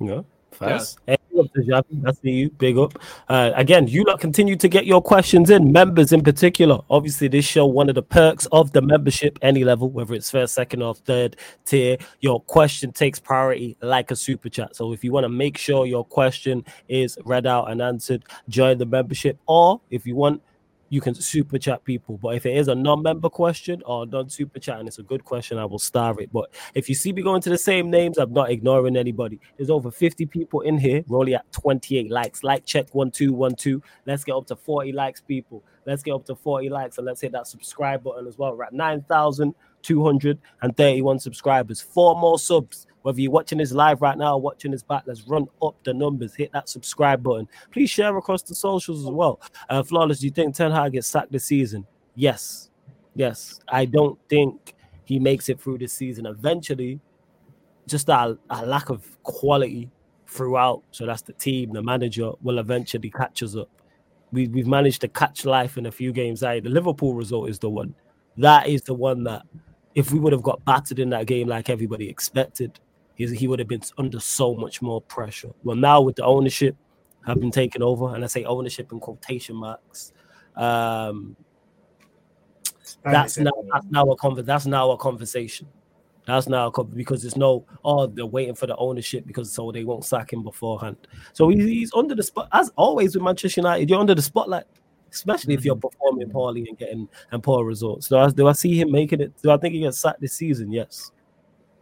Yeah. Fast. Hey, up to Javi. That's you. Big up. Uh, again, you lot continue to get your questions in, members in particular. Obviously, this show, one of the perks of the membership, any level, whether it's first, second, or third tier, your question takes priority like a super chat. So if you want to make sure your question is read out and answered, join the membership. Or if you want you can super chat people. But if it is a non-member question oh, or non-super chat and it's a good question, I will star it. But if you see me going to the same names, I'm not ignoring anybody. There's over 50 people in here. We're only at 28 likes. Like check one two one two. Let's get up to 40 likes, people. Let's get up to 40 likes and let's hit that subscribe button as well. We're at 9,231 subscribers. Four more subs whether you're watching this live right now or watching this back, let's run up the numbers. Hit that subscribe button. Please share across the socials as well. Uh, Flawless, do you think Ten Hag gets sacked this season? Yes. Yes. I don't think he makes it through this season. Eventually, just a, lack of quality throughout. So that's the team, the manager will eventually catch us up. We, we've managed to catch life in a few games. I, the Liverpool result is the one. That is the one that, if we would have got battered in that game like everybody expected, he, he would have been under so much more pressure. Well, now with the ownership have been taken over, and I say ownership in quotation marks. Um, that's now that's now a conver- that's now a conversation. That's now a because there's no oh they're waiting for the ownership because so they won't sack him beforehand. So he's, he's under the spot as always with Manchester United. You're under the spotlight, especially if you're performing poorly and getting and poor results. So do I see him making it? Do I think he gets sacked this season? Yes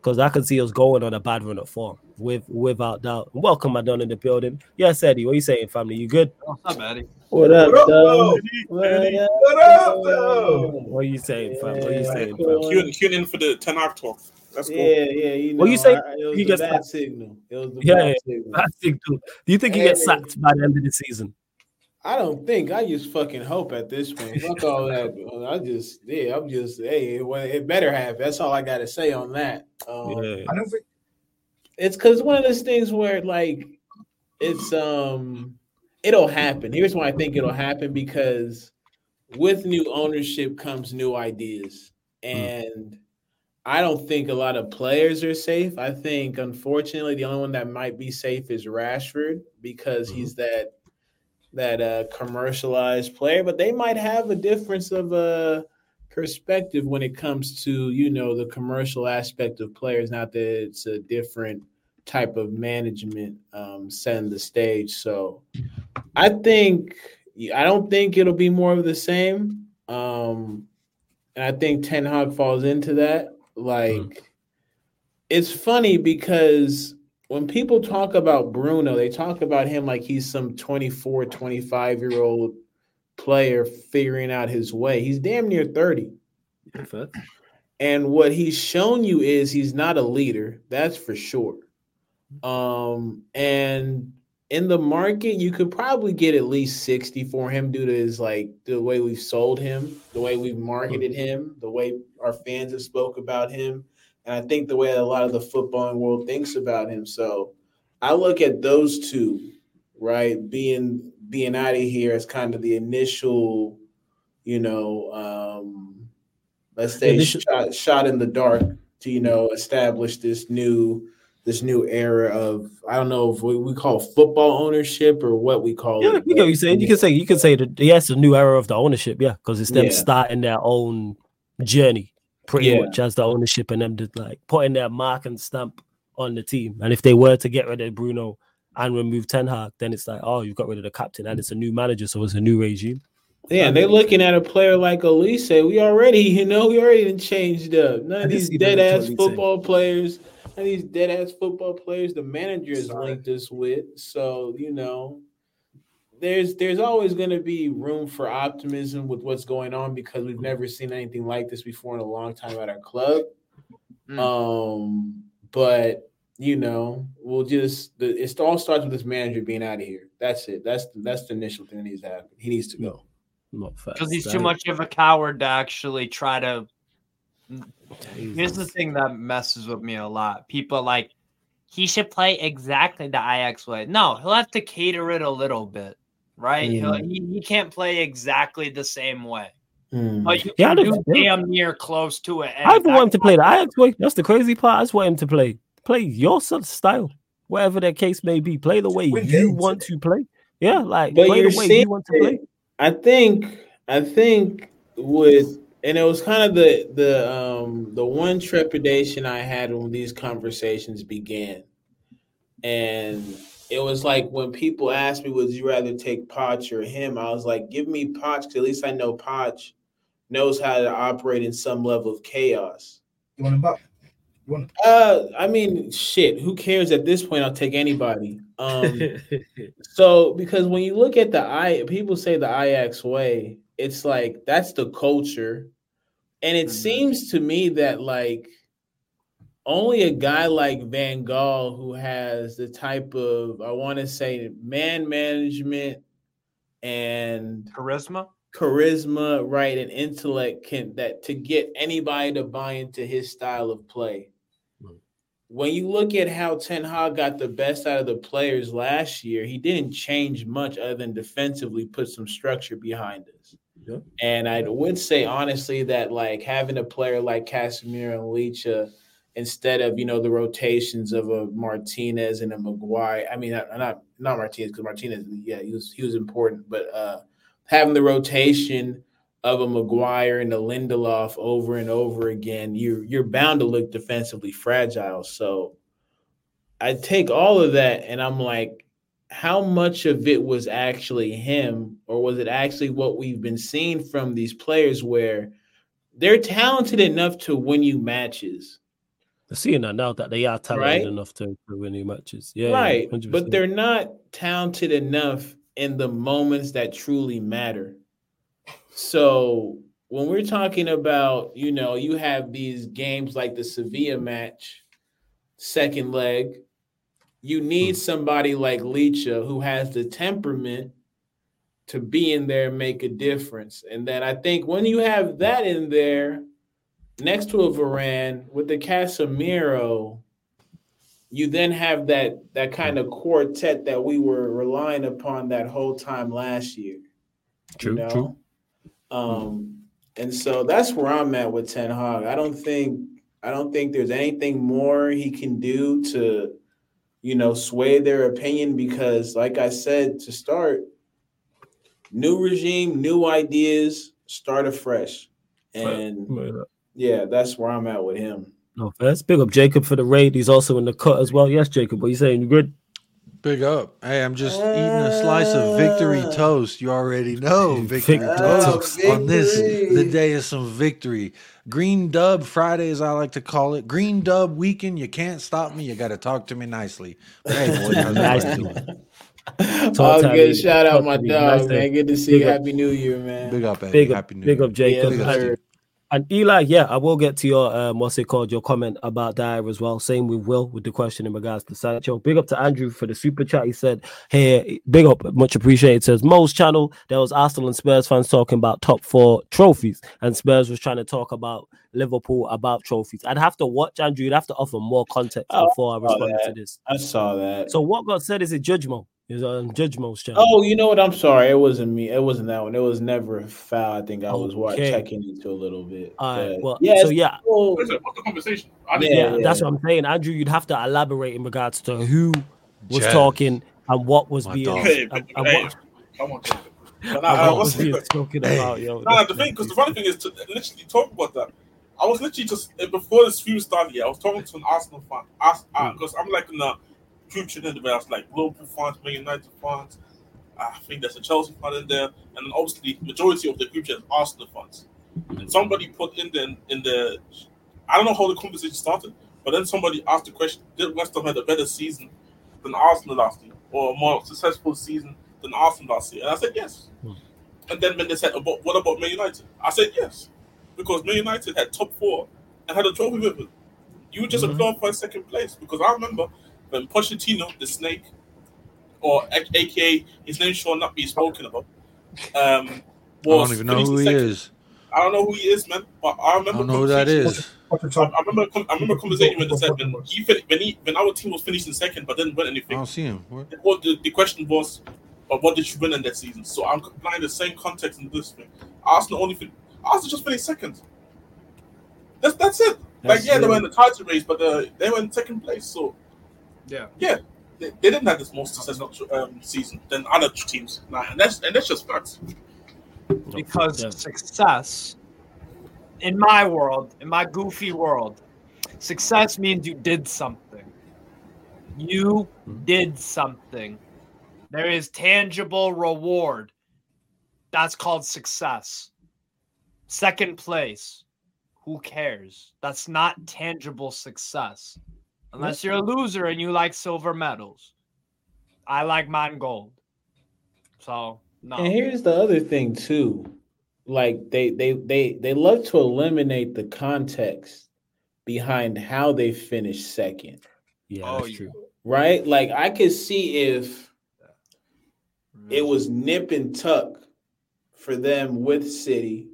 because I can see us going on a bad run of form with without doubt. Welcome, my in the building. Yes, Eddie, what are you saying, family? You good? What's up, Eddie? What up, What up. What up, What up, though? What are you saying, fam? What are you saying, fam? Tune, tune in for the Ten Hag talk. Let's go. Yeah, yeah. You know, What you say? I- it was He the gets bad sacked. signal. It was the Yeah, bad yeah. signal. I think, too. Do you think he gets sacked by the end of the season? I don't think I just fucking hope at this point. Fuck all that. I just yeah, I'm just hey, it, well, it better have. That's all I got to say on that. Um, Yeah. I don't think It's because one of those things where like it's um it'll happen. Here's why I think it'll happen because with new ownership comes new ideas, and I don't think a lot of players are safe. I think unfortunately the only one that might be safe is Rashford because he's that that uh commercialized player, but they might have a difference of uh perspective when it comes to you know the commercial aspect of players not that it's a different type of management um setting the stage. So i think i don't think it'll be more of the same um and i think ten hag falls into that. Like it's funny because when people talk about bruno they talk about him like he's some 24 25 year old player figuring out his way. He's damn near 30 and what he's shown you is he's not a leader, that's for sure. Um, and in the market, you could probably get at least 60 for him due to his like the way we've sold him, the way we've marketed him, the way our fans have spoke about him, and I think the way a lot of the footballing world thinks about him. So I look at those two, right, being being out of here as kind of the initial, you know, um, let's say Initial- shot, shot in the dark to you know establish this new this new era of I don't know if we, we call football ownership or what we call Yeah, it. you know you're saying. You can say you can say that yes, a new era of the ownership, yeah, because it's them Yeah. starting their own journey, pretty Yeah. much as the ownership and them just like putting their mark and stamp on the team. And if they were to get rid of Bruno and remove Ten Hag, then it's like, oh, you've got rid of the captain and it's a new manager, so it's a new regime. Yeah, they're looking at a player like Olise. We already, [LAUGHS] you know, we already changed up. None of these dead ass football players, none of these dead ass football players, the manager is linked us with. So, you know, there's there's always gonna be room for optimism with what's going on because we've never seen anything like this before in a long time at our club. Mm. Um, but you know, we'll just the, it all starts with this manager being out of here. That's it. That's that's the initial thing that needs to happen. He needs to go. Not fair. Because he's too much of a coward to actually try to. Here's the thing that messes with me a lot. People like, he should play exactly the Ajax way. No, he'll have to cater it a little bit. Right? He'll- Mm. He, he can't play exactly the same way. Hmm. But you Yeah, can don't- do damn near close to it. I even want him to play the Ajax way. That's the crazy part. I just want him to play play your sort of style, whatever the case may be. Play the way Win you games. want to play. Yeah, like But play you're the way seeing you want to play. I think I think with and it was kind of the the um the one trepidation I had when these conversations began. And it was like when people asked me, would you rather take Poch or him? I was like, give me Poch, 'cause at least I know Poch knows how to operate in some level of chaos. You want him back? You want him? Uh I mean shit, who cares at this point? I'll take anybody. Um [LAUGHS] So, because when you look at the I, people say the Ajax way, it's like that's the culture, and it Mhm. seems to me that like only a guy like Van Gaal, who has the type of I want to say man management and charisma. charisma, right, and intellect can that to get anybody to buy into his style of play. When you look at how Ten Hag got the best out of the players last year, he didn't change much other than defensively put some structure behind us. Yeah. And I would say honestly that like having a player like Casemiro and Licha instead of you know the rotations of a Martinez and a Maguire. I mean, not not, not Martinez because Martinez, yeah, he was he was important, but uh having the rotation of a Maguire and a Lindelof over and over again, you you're bound to look defensively fragile. So I take all of that and I'm like, how much of it was actually him, or was it actually what we've been seeing from these players where they're talented enough to win you matches? Seeing that now that they are talented Right? enough to, to win new matches. Yeah, right. Yeah, but they're not talented enough in the moments that truly matter. So when we're talking about, you know, you have these games like the Sevilla match, second leg, you need hmm. somebody like Licha who has the temperament to be in there and make a difference. And then I think when you have that in there next to a Varane with the Casemiro, you then have that that kind of quartet that we were relying upon that whole time last year. True, you know? true. Um, and so that's where I'm at with Ten Hag. I don't think I don't think there's anything more he can do to, you know, sway their opinion because, like I said to start, new regime, new ideas, start afresh. And yeah, that's where I'm at with him. No, first, big up Jacob for the raid. He's also in the cut as well. Yes, Jacob, what you saying? You good? Big up. Hey, I'm just eating a slice of victory Ah. toast. You already know victory Victory toast. toast. On this, the day of some victory. Green Dub Friday, as I like to call it. Green Dub weekend. You can't stop me. You got to talk to me nicely. But hey, boy, [LAUGHS] how's Nice [LAUGHS] to- doing? To have good. Shout out my to you. dog, Nice to- man. Good to see big you. up. Happy New Year, man. Big up, hey. Big up, Happy New big Year. up, Jacob. Yes, Big up, and, sir. And Eli, yeah, I will get to your um, what's it called, your comment about Dier as well. Same with Will with the question in regards to Sancho. Big up to Andrew for the super chat. He said, "Hey, big up, much appreciated." Says Mo's channel. There was Arsenal and Spurs fans talking about top four trophies, and Spurs was trying to talk about Liverpool about trophies. I'd have to watch Andrew. You'd have to offer more context Oh, before I saw respond to this. I saw that. So what got said is it Judge Mo? Is on Judge Mo's channel. Oh, you know what? I'm sorry. It wasn't me. It wasn't that one. It was never foul. I think I was wa- Okay. checking into a little bit. All right. Well, yeah, so yeah, cool. What's the, conversation? I Yeah, didn't yeah, that's what I'm saying. Andrew, you'd have to elaborate in regards to who was Jazz. talking and what was My being dog. Hey, and, and hey, what, come on, Jacob. And nah, uh, what was the, talking about, yo. nah, the thing, because the funny thing is to literally talk about that. I was literally just eh, before the stream started. Yeah, I was talking to an Arsenal fan. Because I'm like in the chat in there. I was like Liverpool fans, Man United fans. I think there's a Chelsea fan in there, and then obviously majority of the group chat is Arsenal fans. And somebody put in the in the, I don't know how the conversation started, but then somebody asked the question: Did West Ham had a better season than Arsenal last year, or a more successful season than Arsenal last year? And I said yes. Hmm. And then when they said, about, "What about Man United?" I said yes, because Man United had top four and had a trophy with it. You were just Mhm. a glorified second place because I remember when Pochettino, the Snake, or A- AKA his name shall not be spoken about, um, I don't even know who he second. is. I don't know who he is, man, but I I remember. don't know who that is. The I. I remember. I remember conversation when they said when he fin- when he when our team was finishing second, but didn't win anything. I don't see him. What the, the question was, but what did you win in that season? So I'm applying the same context in this thing. Arsenal only fin- Arsenal just finished second. That's that's it. That's like yeah, they were in the title race, but uh, they were in second place. So Yeah. yeah, they, they didn't have this more successful um, season than other teams. Nah, and that's and that's just facts. because Yeah. success in my world, in my goofy world, success means you did something. You Mhm. did something. There is tangible reward. That's called success. Second place. Who cares? That's not tangible success. Unless you're a loser and you like silver medals. I like mine gold. So, no. And here's the other thing too. Like they they they they love to eliminate the context behind how they finished second, Yeah, Oh, that's yeah. true. right? Like I could see if it was nip and tuck for them with City.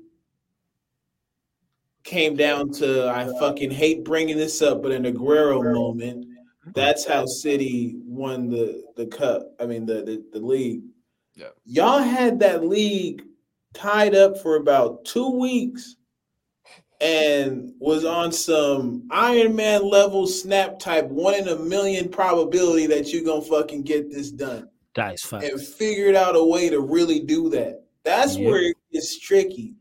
Came down to I fucking hate bringing this up, but an Aguero moment. That's how City won the the cup. I mean the the, the league. Yeah. Y'all had that league tied up for about two weeks and was on some Iron Man level snap type one in a million probability that you're gonna fucking get this done That is fact. and figured out a way to really do that. That's Yeah. where it's tricky.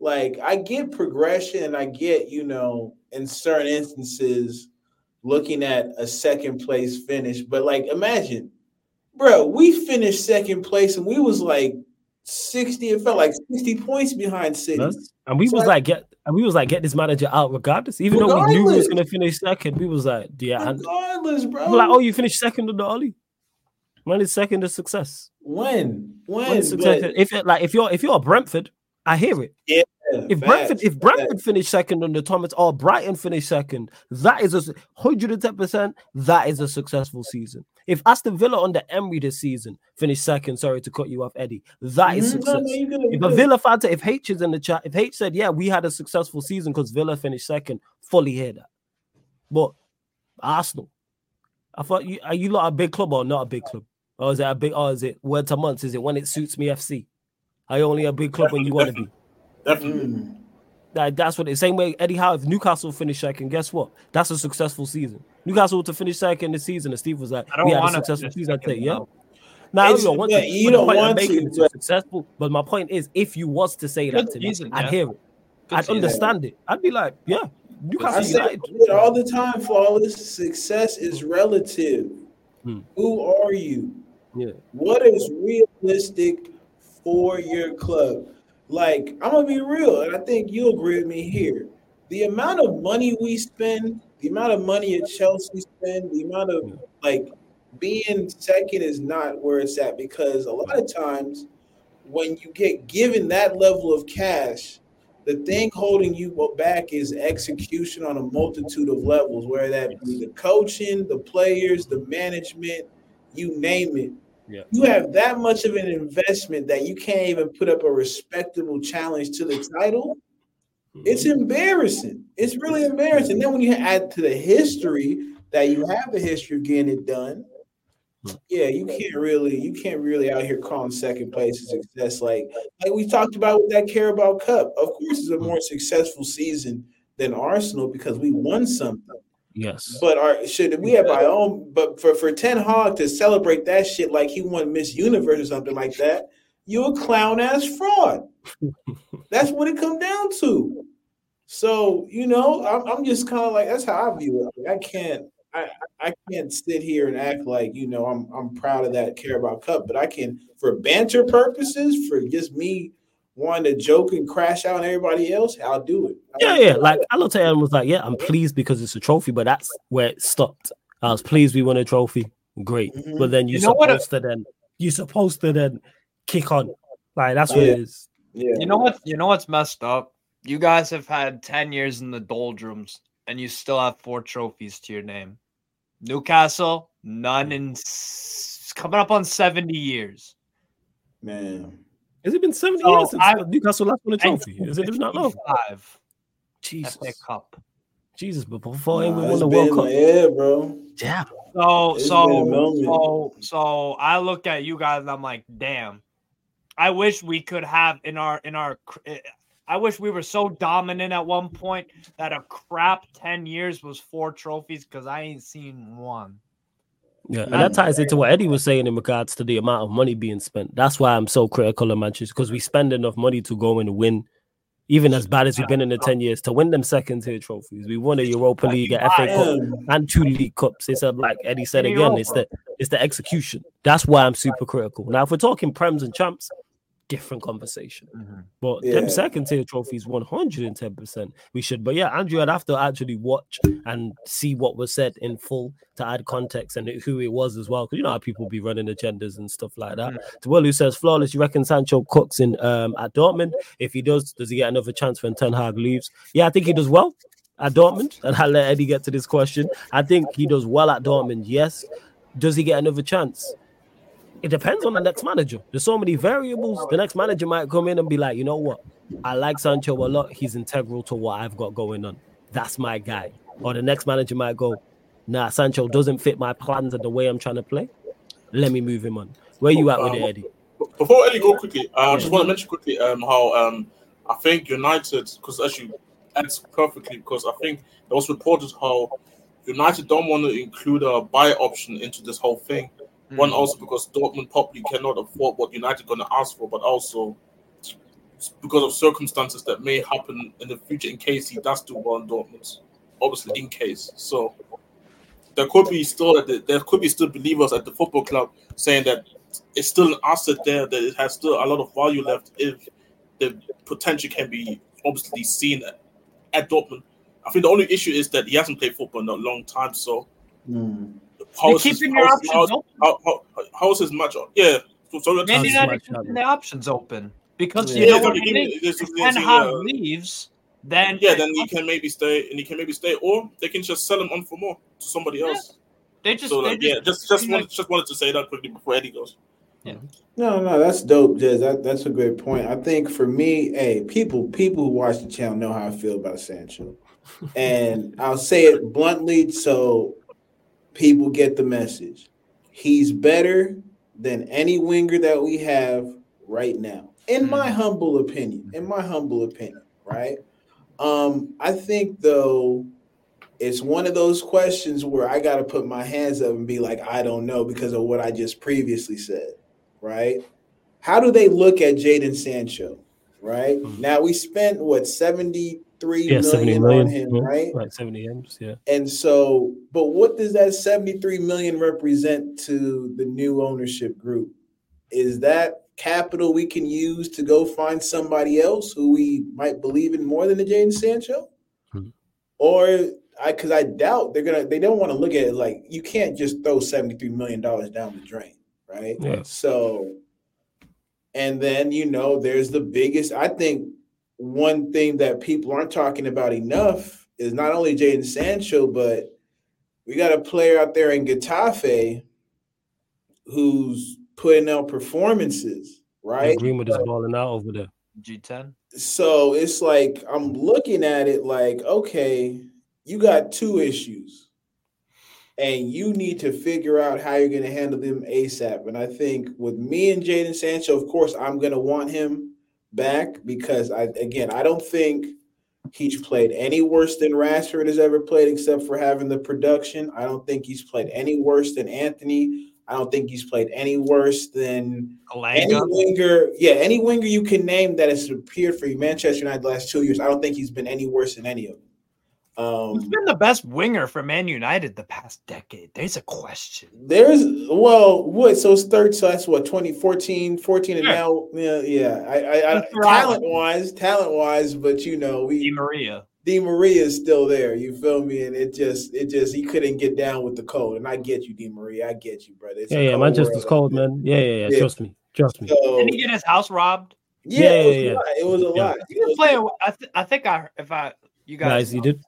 Like I get progression and I get, you know, in certain instances looking at a second place finish, but like imagine, bro, we finished second place and we was like 60, it felt like 60 points behind City. And we So was I- like, get and we was like, get this manager out regardless. Even though we knew we was gonna finish second, we was like, yeah. Regardless, bro. we were like, oh, you finished second in the Ollie. When is second is success? when? When? When success? But- If it, like if you're if you're a Brentford, I hear it. Yeah, If facts, Brentford, if. Brentford finished second under Thomas or Brighton finished second, that is a hundred and ten percent. That is a successful season. If Aston Villa under Emery this season finished second, sorry to cut you off, Eddie, that is no, success. no, you If a. Villa fan, if H is in the chat, if H said, yeah, we had a successful season because Villa finished second, fully hear that. But Arsenal, I thought you are you lot a big club or not a big club? Or is it a big or is it word to months? Is it when it suits me FC? Are you only a big club when you want to be? [LAUGHS] Definitely. Mm. That, that's what the same way Eddie Howe. If Newcastle finished second, guess what? That's a successful season. Newcastle to finish second this season, and Steve was like, I don't "We had a successful season." I say, "Yeah." Now you don't want but to. you but the don't point I'm want to, is but- successful. But my point is, if you was to say that Good to me, season, I'd yeah. hear it. Good I'd season. understand it. I'd be like, "Yeah, I Newcastle say United." it all the time, flawless. Success is relative. Hmm. Who are you? Yeah. What is realistic for your club? Like, I'm gonna be real, and I think you agree with me here. The amount of money we spend, the amount of money at Chelsea spend, the amount of like being second is not where it's at because a lot of times when you get given that level of cash, the thing holding you back is execution on a multitude of levels, whether that be the coaching, the players, the management, you name it. Yeah. You have that much of an investment that you can't even put up a respectable challenge to the title. It's mm-hmm. embarrassing. It's really embarrassing. Then when you add to the history that you have the history of getting it done, hmm. yeah, you can't really, you can't really out here calling second place a success. Like, like we talked about with that Carabao Cup. Of course, it's a hmm. more successful season than Arsenal because we won something. Yes. But our should we have our own? But for for Ten Hag to celebrate that shit like he won Miss Universe or something like that, you a clown ass fraud. [LAUGHS] That's what it come down to. So you know, I'm, I'm just kind of like that's how I view it. Like, I can't. I, I can't sit here and act like you know I'm I'm proud of that Carabao Cup, but I can for banter purposes, for just me wanting to joke and crash out on everybody else, I'll do it. Yeah, yeah. Like I looked at it and was like, "Yeah, I'm pleased because it's a trophy," but that's where it stopped. I was pleased we won a trophy. Great, Mhm. but then you're You know what- supposed to then you're supposed to then kick on. Like that's what Yeah. it is. yeah. You know what? You know what's messed up? You guys have had 10 years in the doldrums and you still have four trophies to your name. Newcastle, none in s- coming up on 70 years. man. Has it been 70 So, years since I- Newcastle last won a trophy? Is it not long? Five. Jesus, FA Cup. Jesus, but before Nah, we won the World Cup. yeah, bro. Yeah. So It's so been a moment. so so I look at you guys and I'm like, damn. I wish we could have in our in our eh, I wish we were so dominant at one point that a crap 10 years was four trophies because I ain't seen one. Yeah, and that ties into what Eddie was saying in regards to the amount of money being spent. That's why I'm so critical of Manchester because we spend enough money to go and win, even as bad as we've been in the 10 years, to win them second tier trophies. We won a Europa League, a FA Cup, and two league cups. It's a, like Eddie said again, it's the it's the execution. That's why I'm super critical. Now, if we're talking prems and champs, different conversation. But Yeah. them second tier trophies, 110 percent we should. But yeah, Andrew, I'd have to actually watch and see what was said in full to add context and who it was as well. Because you know how people be running agendas and stuff like that. To Will who says flawless, you reckon Sancho cooks in um at Dortmund? If he does, does he get another chance when Ten Hag leaves? Yeah, I think he does well at Dortmund. And I'll let Eddie get to this question. I think he does well at Dortmund, yes. Does he get another chance? It depends on the next manager. There's so many variables. The next manager might come in and be like, you know what? I like Sancho a lot. He's integral to what I've got going on. That's my guy. Or the next manager might go, nah, Sancho doesn't fit my plans and the way I'm trying to play. Let me move him on. Where you at with it, Eddie? Before Eddie go quickly, uh, I just want to mention quickly um, how um, I think United, because actually adds perfectly, because I think it was reported how United don't want to include a buy option into this whole thing. One also because Dortmund probably cannot afford what United are going to ask for, but also because of circumstances that may happen in the future in case he does do well in Dortmund. Obviously, in case. So there could be still there could be still believers at the football club saying that it's still an asset there that it has still a lot of value left if the potential can be obviously seen at, at Dortmund. I think the only issue is that he hasn't played football in a long time, so Hmm. How You're is his, keeping your how, options how, open. how, how, how is his match? Yeah, so, so Man That's United keeping the options open because Yeah, you know so what he I mean. this If is- Ten this uh, leaves, then yeah, then he can maybe stay and he can maybe stay, or they can just sell him on for more to somebody Yeah. else. they just, So they like, just yeah, just just you know- wanted just wanted to say that quickly before Eddie goes. Yeah. No, no, that's dope, Jez. That that's a great point. I think for me, hey, people people who watch the channel know how I feel about Sancho. [LAUGHS] And I'll say it bluntly so people get the message. He's better than any winger that we have right now. In my humble opinion. In my humble opinion, right? Um, I think though it's one of those questions where I got to put my hands up and be like, I don't know because of what I just previously said, right? How do they look at Jaden Sancho, right? Now we spent what 73 Yeah, 70 million million. on him, right? Right, 70 M's, yeah. And so, but what does that 73 million represent to the new ownership group? Is that capital we can use to go find somebody else who we might believe in more than the Jaden Sancho? Hmm. Or I because I doubt they're gonna they don't want to look at it like you can't just throw 73 million dollars down the drain, right? Yeah. So and then you know there's the biggest I think one thing that people aren't talking about enough is not only Jaden Sancho, but we got a player out there in Getafe who's putting out performances, right? Greenwood is balling out over there. G10. So it's like I'm looking at it like, okay, you got two issues. And you need to figure out how you're going to handle them ASAP. And I think with me and Jaden Sancho, of course, I'm going to want him back because I again, I don't think he's played any worse than Rashford has ever played, except for having the production. I don't think he's played any worse than Antony. I don't think he's played any worse than any winger, yeah, any winger you can name that has appeared for you, Manchester United the last two years. I don't think he's been any worse than any of them. Who's Um, been the best winger for Man United the past decade? There's a question. there's well, what? So it's third. So that's what 2014, 14, and Yeah. now, yeah, yeah. I, I, I talent wise, talent wise, but you know, Di we Maria. Di Maria is still there. You feel me? And it just, it just, he couldn't get down with the cold. And I get you, Di Maria. I get you, brother. It's Yeah, yeah, cold Manchester's world. cold, man. Yeah, yeah, yeah. Yeah. Trust me. Trust me. So, Didn't he get his house robbed? yeah, Yeah, it was yeah, a yeah. lot. It was a Yeah. lot. He was playing. I, th- I think I, if I, you guys, Guys, he did.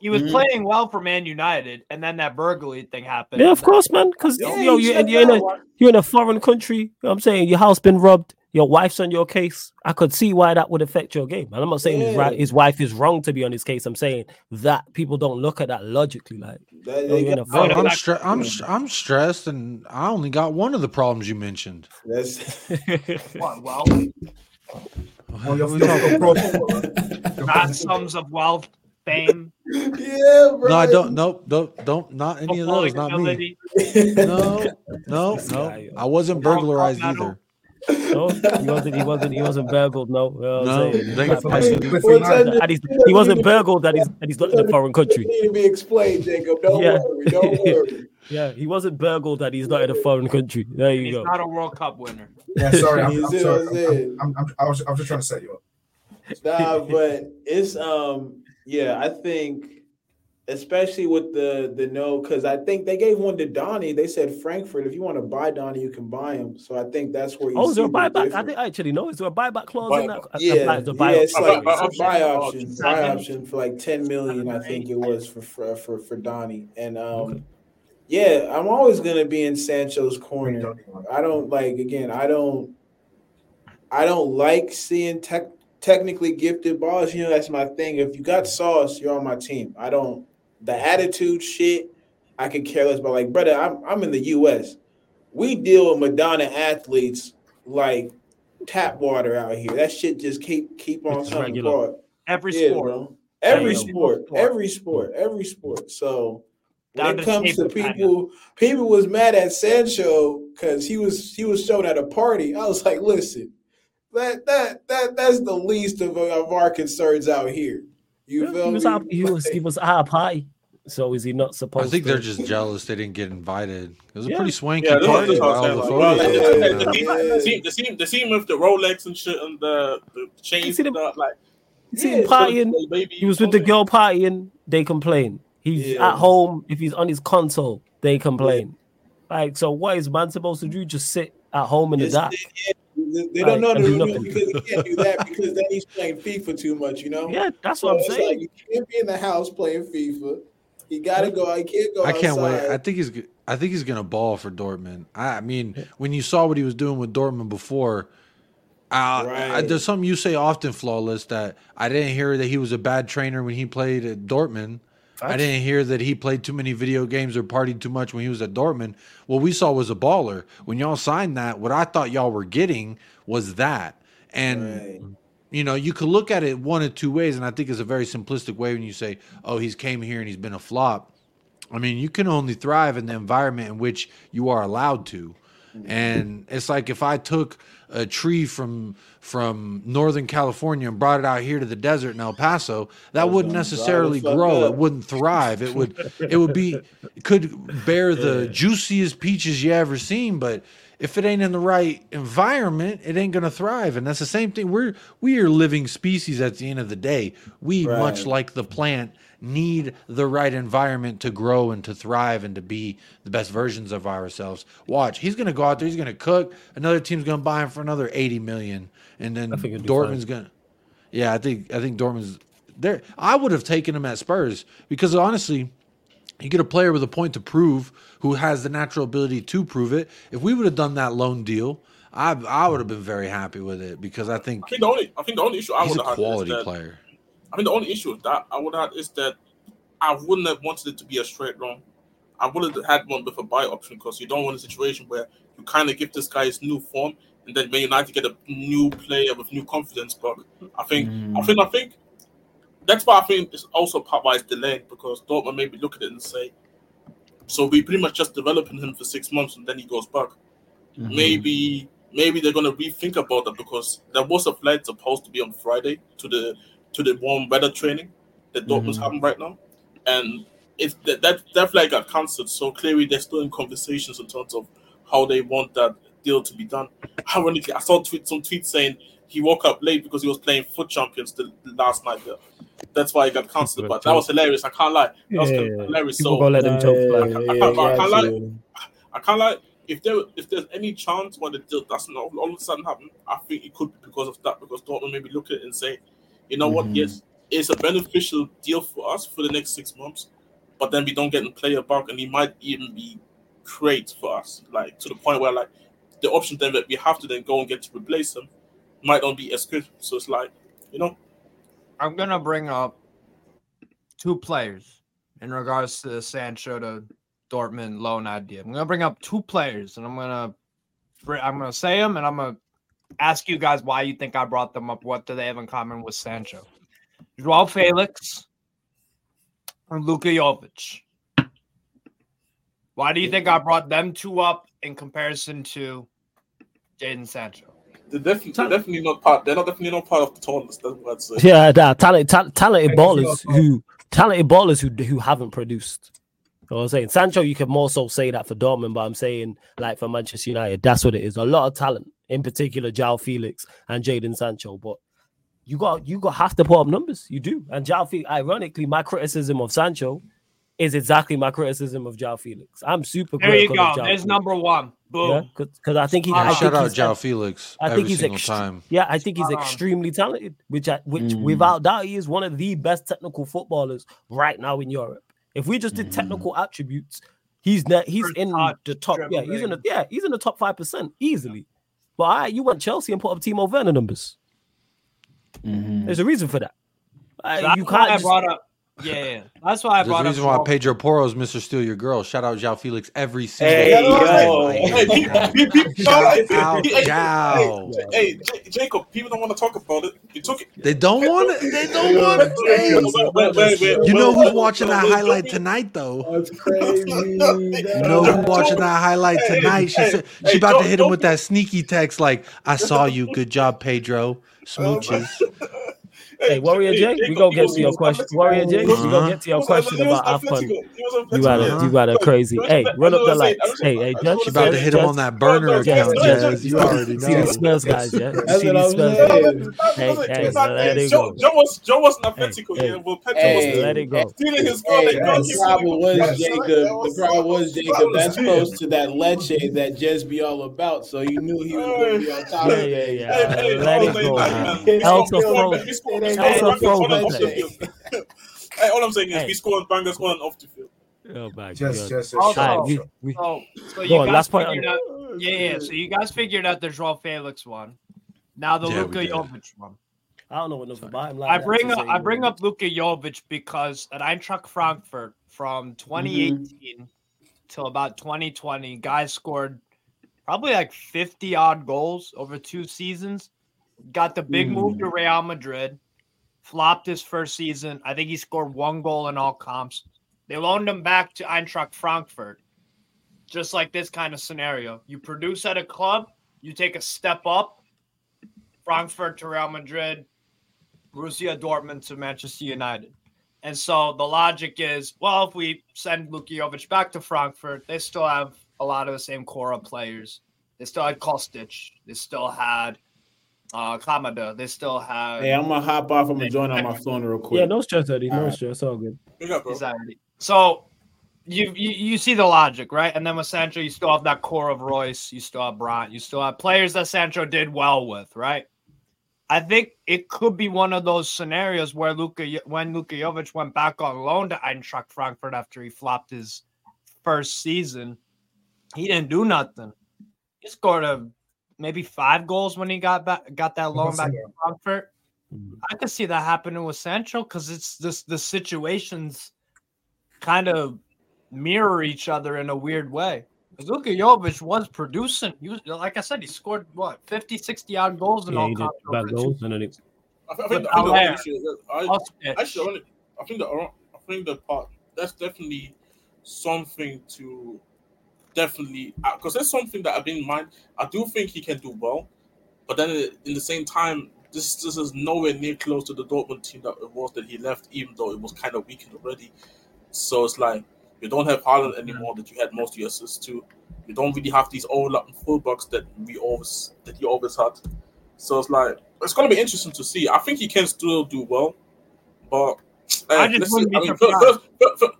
He was Mhm. playing well for Man United, and then that burglary thing happened. Yeah, of course, man. Because Yeah, yo, he you're, you're in a you're in a foreign country. You know what I'm saying your house been robbed. your wife's on your case, I could see why that would affect your game. And I'm not saying his, right, Yeah. his wife is wrong to be on his case. I'm saying that people don't look at that logically. Like, That- you're got- in a I'm, Fuck. I'm, stre- I'm, I'm stressed, and I only got one of the problems you mentioned. That's [LAUGHS] What, well, your, We your, talking- [LAUGHS] your not sums of wealth, fame, yeah, bro. no, I don't. Nope, don't, don't. Not any of those. Not me. No, no, no. I wasn't burglarized either. no, he wasn't. He wasn't. He wasn't burgled. No, you know what No, saying? they got That's- paid. Cliff What's United. that? and he's, he wasn't burgled. That he's and he's not in a foreign country. need to be explained, Jacob. Don't Yeah. worry. Don't worry. Yeah, he wasn't burgled. That he's not in a foreign country. There you He's go. not a World Cup winner. Yeah, sorry. I'm, I'm sorry. I'm I'm. I'm, I'm, I, was, I was just trying to set you up. Nah, but it's um yeah, I think especially with the the no, because I think they gave one to Donnie. They said Frankfurt, if you want to buy Donnie, you can buy him. So I think that's where you Oh, is there a see the buyback? I difference. didn't actually know. Is there a buyback clause in that? Yeah, Applies to yeah, it's option. like Buy it's a buy option. option, buy option for like ten million, I think it was for for for, for Donnie. And um, Okay. yeah, I'm always gonna be in Sancho's corner. I don't like again. I don't. I don't like seeing tech, technically gifted balls. You know that's my thing. If you got sauce, you're on my team. I don't. The attitude shit, I could care less about. Like, brother, I'm I'm in the U.S. We deal with Madonna athletes like tap water out here. That shit just keep keep on It's coming apart. Every Yeah, sport. bro. Every sport, sport. every sport, every sport. So when it comes to people, people was mad at Sancho because he was he was shown at a party. I was like, listen, that that that that's the least of, uh, of our concerns out here. You Yeah, feel he was me? out, he was he was at a party. So is he not supposed? I think to? they're just jealous they didn't get invited. It was a pretty swanky Yeah, party. that's by what all I'm the team, team, team with the Rolex and shit and the, the chains see and them- that, like You see him Yeah, partying. little baby He was with the Rolex. girl partying. They complain. He's Yeah. at home. If he's on his console, they complain. Like, so what is man supposed to do? Just sit at home in the It's- dark? They, they don't know Right, do the nothing. because he can't do that [LAUGHS] because then he's playing FIFA too much. You know. Yeah, that's So what I'm it's saying. like you can't be in the house playing FIFA. You gotta go. I can't go. I can't wait. I think he's. g- I think he's gonna ball for Dortmund. I, I mean, when you saw what he was doing with Dortmund before, uh, I, there's something you say often, flawless. That I didn't hear that he was a bad trainer when he played at Dortmund. I didn't hear that he played too many video games or partied too much when he was at Dortmund. What we saw was a baller. When y'all signed that, what I thought y'all were getting was that. And Right. you know, you could look at it one of two ways, and I think it's a very simplistic way when you say, "Oh, he's came here and he's been a flop." I mean, you can only thrive in the environment in which you are allowed to. Mm-hmm. And it's like if I took a tree from from Northern California and brought it out here to the desert in El Paso, that was wouldn't gonna dry the necessarily grow. It wouldn't thrive. It would it would be could bear the juiciest peaches you ever seen, but if it ain't in the right environment, it ain't gonna thrive. And that's the same thing. We're we are living species at the end of the day. We much like the plant need the right environment to grow and to thrive and to be the best versions of ourselves. Watch, he's gonna go out there, he's gonna cook. Another team's gonna buy him for another eighty million, and then I think it'd be Dortmund's gonna. Yeah, I think I think Dortmund's there. I would have taken him at Spurs because honestly, you get a player with a point to prove who has the natural ability to prove it. If we would have done that loan deal, I I would have been very happy with it because I think I think the only I think the only issue I would a have had is quality that player. I mean, the only issue with that I would have is that I wouldn't have wanted it to be a straight loan. I would have had one with a buy option because you don't want a situation where you kind of give this guy his new form and then Man United get a new player with new confidence. But I think, I hmm. think, I think that's why I think it's also part why it's delayed because Dortmund maybe look at it and say, so we pretty much just developing him for six months and then he goes back. Mm-hmm. Maybe maybe they're gonna rethink about that because there was a flight supposed to be on Friday to the to the warm weather training that Dortmund's mm-hmm. having right now, and it's that that, that flight got cancelled. So clearly they're still in conversations in terms of how they want that deal to be done. Ironically, I saw tweet, some tweets saying he woke up late because he was playing FUT Champions the, last night. There. That's why he got cancelled. But that was hilarious. I can't lie. That was Yeah, hilarious. People So gonna let them Nah, joke yeah, fly. yeah, I can't- I can't lie. I can't like if there if there's any chance when the deal doesn't all, all of a sudden happen, I think it could be because of that because Dortmund maybe look at it and say, you know what, Mhm. yes, it's a beneficial deal for us for the next six months, but then we don't get the player back and he might even be great for us, like to the point where like the option then that we have to then go and get to replace him might not be as good. So it's like, you know, I'm gonna bring up two players in regards to the Sancho to Dortmund loan idea. I'm gonna bring up two players, and I'm gonna I'm gonna say them, and I'm gonna ask you guys why you think I brought them up. What do they have in common with Sancho? Joao Felix and Luka Jovic. Why do you think I brought them two up in comparison to Jaden Sancho? they're definitely, they're definitely not part. They're not definitely not part of the tournament. That's what I'd say. Yeah, that talented, ta- talented ballers who talented ballers who who haven't produced. You know what I'm saying? Sancho, you can more so say that for Dortmund, but I'm saying like for Manchester United, that's what it is. A lot of talent, in particular, Joao Felix and Jaden Sancho. But you got you got have to put up numbers. You do. And Joao Felix, ironically, my criticism of Sancho is exactly my criticism of Joao Felix. I'm super There you go. There's Felix. number one. Boom. because I think he. I I think shout out he's- Joao Felix I every think he's ext- time. Yeah, I think he's Spot extremely talented, which I, which Mhm. without doubt he is one of the best technical footballers right now in Europe. If we just did Mhm. technical attributes, he's ne- he's in the top. Yeah, he's in the yeah he's in the top five percent easily. But I, you went Chelsea and put up Timo Werner numbers. Mhm. There's a reason for that. Uh, you can't. I brought up. Yeah, yeah. That's why I There's a brought reason up. why Joao Pedro Porro's Mr. Steal Your Girl. Shout out Joao Felix every single Hey, Yeah, no, yo. [LAUGHS] hey, people- Shout out hey, hey, Joao. hey, Hey, Jacob, people don't want to talk about it. You took it. They don't want it. They don't want it. Wait, wait, wait, wait, You know who's watching that highlight tonight, though. That's crazy. You know who's watching that highlight tonight? She said hey, she about to hit him with that sneaky text like, "I saw you. Good job, Pedro. Smooches." Oh, Hey, Warrior J, we gonna get to your question. Warrior J, we Uh-huh. gonna get to your question about AFCON. You got Uh-huh. a you got a crazy. Hey, run up the lights. Hey, hey, Judge. She about to hit him on that burner account, Jazz, Jazz. You already See the know. Guys, yeah. You That's see what the I'm saying. Hey, hey, let it Joe, go. Joe was Joe wasn't Atletico Hey, yet. Well, was Let it go. stealing his goal. The problem was Jacob. The problem was Jacob. That's close to that leche that just be all about. So you knew he was going to be on top Yeah, yeah, yeah. Hey, hey, Let it I'm saying go, is, man. man, we Hell scored- to we throw. scored- we scored- we Hell scored to bangers throw on and off the today. field. Hey, all I'm saying is Hey. we scored bangers on and off the field. Oh my Just, god. just, Also- just. All right, shut we, we, So, so you on, guys last point out, yeah, yeah. So you guys figured out the Joao Felix one. Now the Yeah, Luka. Jovic one. I don't know what number buy him like I bring up I bring up Luka Jovic because at Eintracht Frankfurt from 2018 mm-hmm. till about 2020, guys scored probably like 50 odd goals over two seasons. Got the big move to mm. Real Madrid, flopped his first season. I think he scored one goal in all comps. They loaned him back to Eintracht Frankfurt. Just like this kind of scenario. You produce at a club, you take a step up. Frankfurt to Real Madrid, Borussia Dortmund to Manchester United. And so the logic is, well, if we send Luka Jovic back to Frankfurt, they still have a lot of the same core of players. They still had Kostic. They still had uh Kamada. They still have. Hey, I'm gonna hop off. I'm gonna join on my phone real quick. Yeah, no stress, Eddie. No Alright. stress. All good. Up. Exactly. So you, you you see the logic, right? And then with Sancho, you still have that core of Reus, you still have Brandt, you still have players that Sancho did well with, right? I think it could be one of those scenarios where Luka, when Luka Jovic went back on loan to Eintracht Frankfurt after he flopped his first season, he didn't do nothing. He scored a maybe five goals when he got back, got that loan back to Frankfurt. Hmm. I could see that happening with Sancho because it's just the situations kind of mirror each other in a weird way. Because Luka Jovic was producing, he was, like I said, he scored what 50, 60 odd goals in Yeah, all he did conference. back goals and then he, I think, I think, the- I think the Allaire. only issue- I, Actually, I, think that I think the part that's definitely something to definitely because there's something that I've been in mind. I do think he can do well, but then in the same time, this this is nowhere near close to the Dortmund team that it was that he left, even though it was kind of weakened already. So it's like you don't have Haaland anymore that you had most of your assists to. You don't really have these overlapping fullbacks that we always that he always had. So it's like it's gonna be interesting to see. I think he can still do well, but uh, I just wouldn't be I mean, surprised. first, first, first,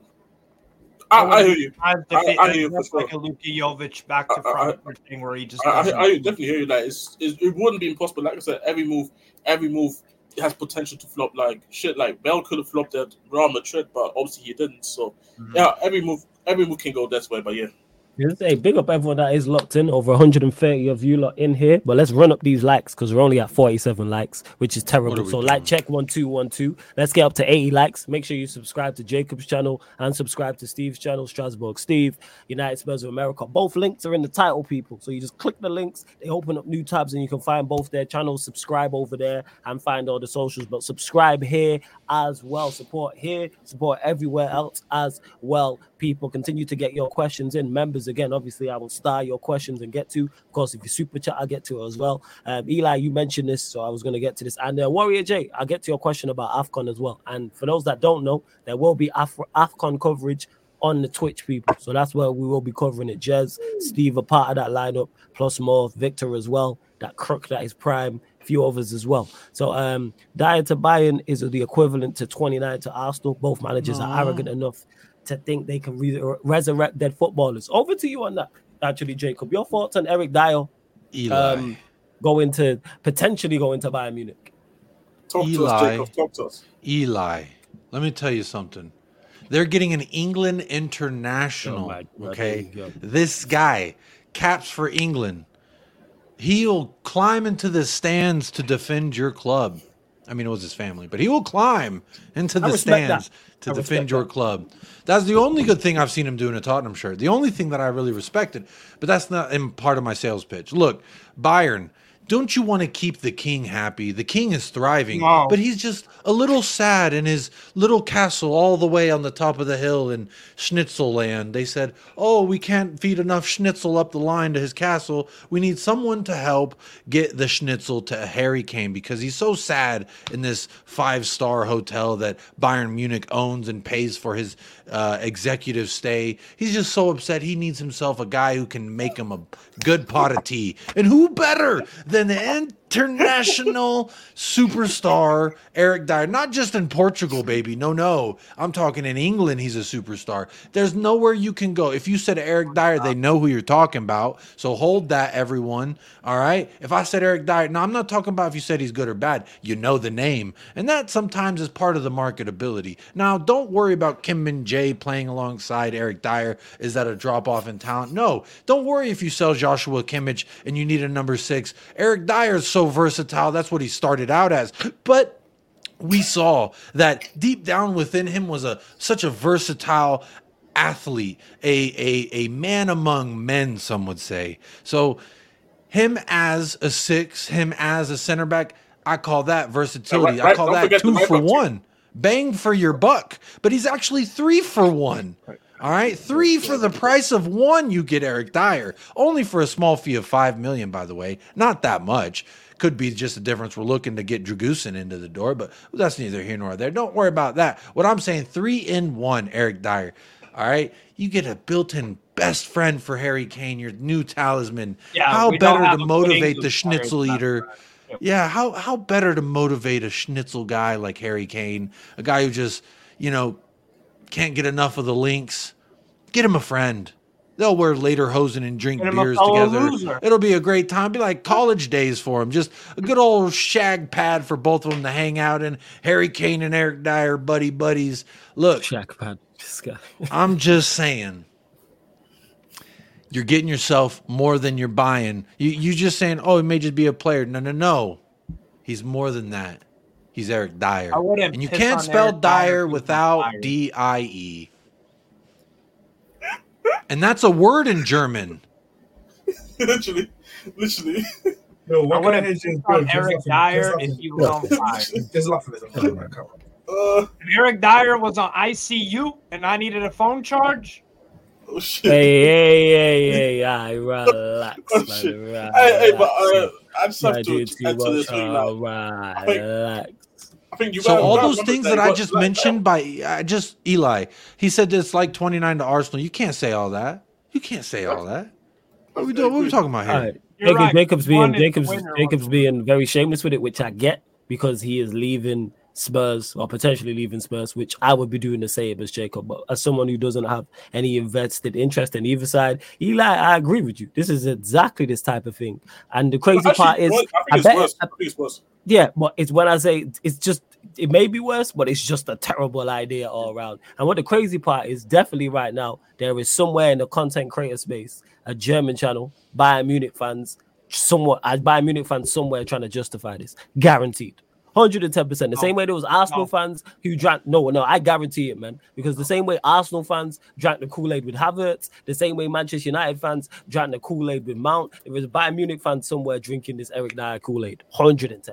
I, I hear you. I, I- hear you for sure. like a Luka Jovic back to Frankfurt thing where he just I, I, definitely hear you. Like it's, it's, it wouldn't be impossible. Like I said, every move, every move has potential to flop. Like shit, like Bale could have flopped at Real Madrid, but obviously he didn't. So Mhm. yeah, every move, every move can go this way. But yeah, Hey, big up everyone that is locked in. Over 130 of you lot in here. But let's run up these likes because we're only at 47 likes, which is terrible. So like check one two one two. Let's get up to 80 likes. Make sure you subscribe to Jacob's channel and subscribe to Steve's channel, Strasbourg Steve, United Spurs of America. Both links are in the title, people. So you just click the links, they open up new tabs, and you can find both their channels. Subscribe over there and find all the socials. But subscribe here as well. Support here, support everywhere else as well. People continue to get your questions in. Members, again, obviously, I will star your questions and get to. Of course, if you super chat, I'll get to it as well. Um, Eli, you mentioned this, so I was going to get to this. And uh, Warrior J, I'll get to your question about AFCON as well. And for those that don't know, there will be Af- AFCON coverage on the Twitch, people. So that's where we will be covering it. Jez, Steve, a part of that lineup, plus more, Victor as well, that crook that is prime, few others as well. So um Dier to Bayern is the equivalent to 29 to Arsenal. Both managers are arrogant enough to think they can re- resurrect dead footballers. Over to you on that, actually, Jacob. Your thoughts on Eric Dier um, going to potentially going to Bayern Munich? Talk to Eli. us, Jacob. Talk to us. Eli, let me tell you something. They're getting an England international. Oh God, okay, there you go. this guy caps for England. He'll climb into the stands to defend your club. I mean, it was his family, but he will climb into the respect that. stands to I defend your that. club. That's the only good thing I've seen him do in a Tottenham shirt. The only thing that I really respected, but that's not in part of my sales pitch. Look, Bayern, don't you want to keep the king happy? The king is thriving, No. but he's just a little sad in his little castle all the way on the top of the hill in Schnitzel land. They said, Oh, we can't feed enough schnitzel up the line to his castle. We need someone to help get the schnitzel to Harry Kane because he's so sad in this five star hotel that Bayern Munich owns and pays for his uh, executive stay. He's just so upset. He needs himself a guy who can make him a good pot of tea. And who better than the international superstar Eric Dier? Not just in Portugal, baby. No, no. I'm talking in England. He's a superstar. There's nowhere you can go. If you said Eric Dier, they know who you're talking about. So hold that, everyone. All right. If I said Eric Dier, now I'm not talking about if you said he's good or bad. You know the name, and that sometimes is part of the marketability. Now, don't worry about Kim Min-jae playing alongside Eric Dier. Is that a drop off in talent? No. Don't worry if you sell Joshua Kimmich and you need a number six. Eric Dier is so versatile. That's what he started out as. But we saw that deep down within him was a such a versatile athlete, a a a man among men, some would say. So him as a six, him as a center back, I call that versatility. Yeah, right- I call don't that two for too. one. Bang for your buck. But he's actually three for one. All right, three for the price of one. You get Eric Dier, only for a small fee of five million. By the way, not that much. Could be just the difference. We're looking to get Dragusin into the door, but that's neither here nor there. Don't worry about that. What I'm saying, three in one, Eric Dier. All right, you get a built-in best friend for Harry Kane, your new talisman. Yeah, how better to motivate the schnitzel eater? right. Yeah, how how better to motivate a schnitzel guy like Harry Kane, a guy who just you know can't get enough of the links. Get him a friend. They'll wear lederhosen and drink Get him a beers together. loser. It'll be a great time. Be like college days for them. Just a good old shag pad for both of them to hang out in. Harry Kane and Eric Dier, buddy buddies. Look, shag pad. [LAUGHS] I'm just saying. You're getting yourself more than you're buying. You you just saying, oh, he may just be a player. No, no, no. He's more than that. He's Eric Dier. I wouldn't And you can't spell Eric Dier Dier if he was without D I E. And that's a word in German. [LAUGHS] literally, literally. No, I what can I wouldn't hear on Bond? Just Eric Dier just if laughing- he was on fire. Just laughing at him. man, come on. Uh, If Eric Dier was on ICU and I needed a phone charge, oh shit. hey, hey, hey, [LAUGHS] hey, I relax, Oh, man. shit. Relax. Hey, hey, but uh, I just have I to do too add to this thing now. Alright, relax. I think you So all those things that I just mentioned uh, by I just Eli, he said it's like 29 to Arsenal. You can't say all that. You can't say all that. What are we doing? What are we talking about here? All right. You're Jacob, right. Jacob's being Jacob's winner, Jacob's being very shameless with it, which I get because he is leaving Spurs or potentially leaving Spurs, which I would be doing the same as Jacob. But as someone who doesn't have any invested interest in either side, Eli, I agree with you. This is exactly this type of thing. And the crazy Actually, part is, worse- I think I it's bet- worse. I think it's worse. yeah, but it's when I say it's just it may be worse, but it's just a terrible idea all around. And what the crazy part is, definitely right now, there is somewhere in the content creator space, a German channel, Bayern Munich fans, somewhat, as Bayern Munich fans somewhere trying to justify this, guaranteed. 110%. The same way there was Arsenal No. fans who drank, no, no, I guarantee it, man. Because the same way Arsenal fans drank the Kool Aid with Havertz, the same way Manchester United fans drank the Kool Aid with Mount, there was a Bayern Munich fan somewhere drinking this Eric Dier Kool Aid. 110%.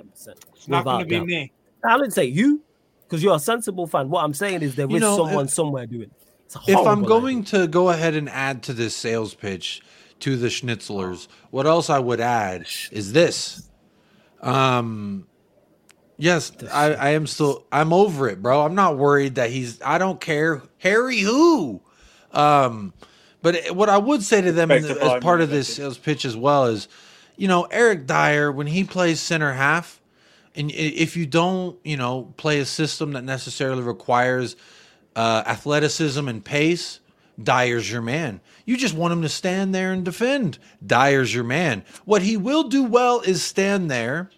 It's not going to be doubt. me. I didn't say you, because you're a sensible fan. What I'm saying is there is You know, someone if- somewhere doing. it. It's a If I'm going idea. to go ahead and add to this sales pitch to the Schnitzlers, what else I would add is this. Um, yes, I, I am still. I'm over it, bro. I'm not worried that he's. I don't care. Harry who? Um, but what I would say to them in the- as part of this sales pitch as well is, you know, Eric Dier when he plays center half, and if you don't, you know, play a system that necessarily requires uh, athleticism and pace, Dier's your man. You just want him to stand there and defend. Dier's your man. What he will do well is stand there.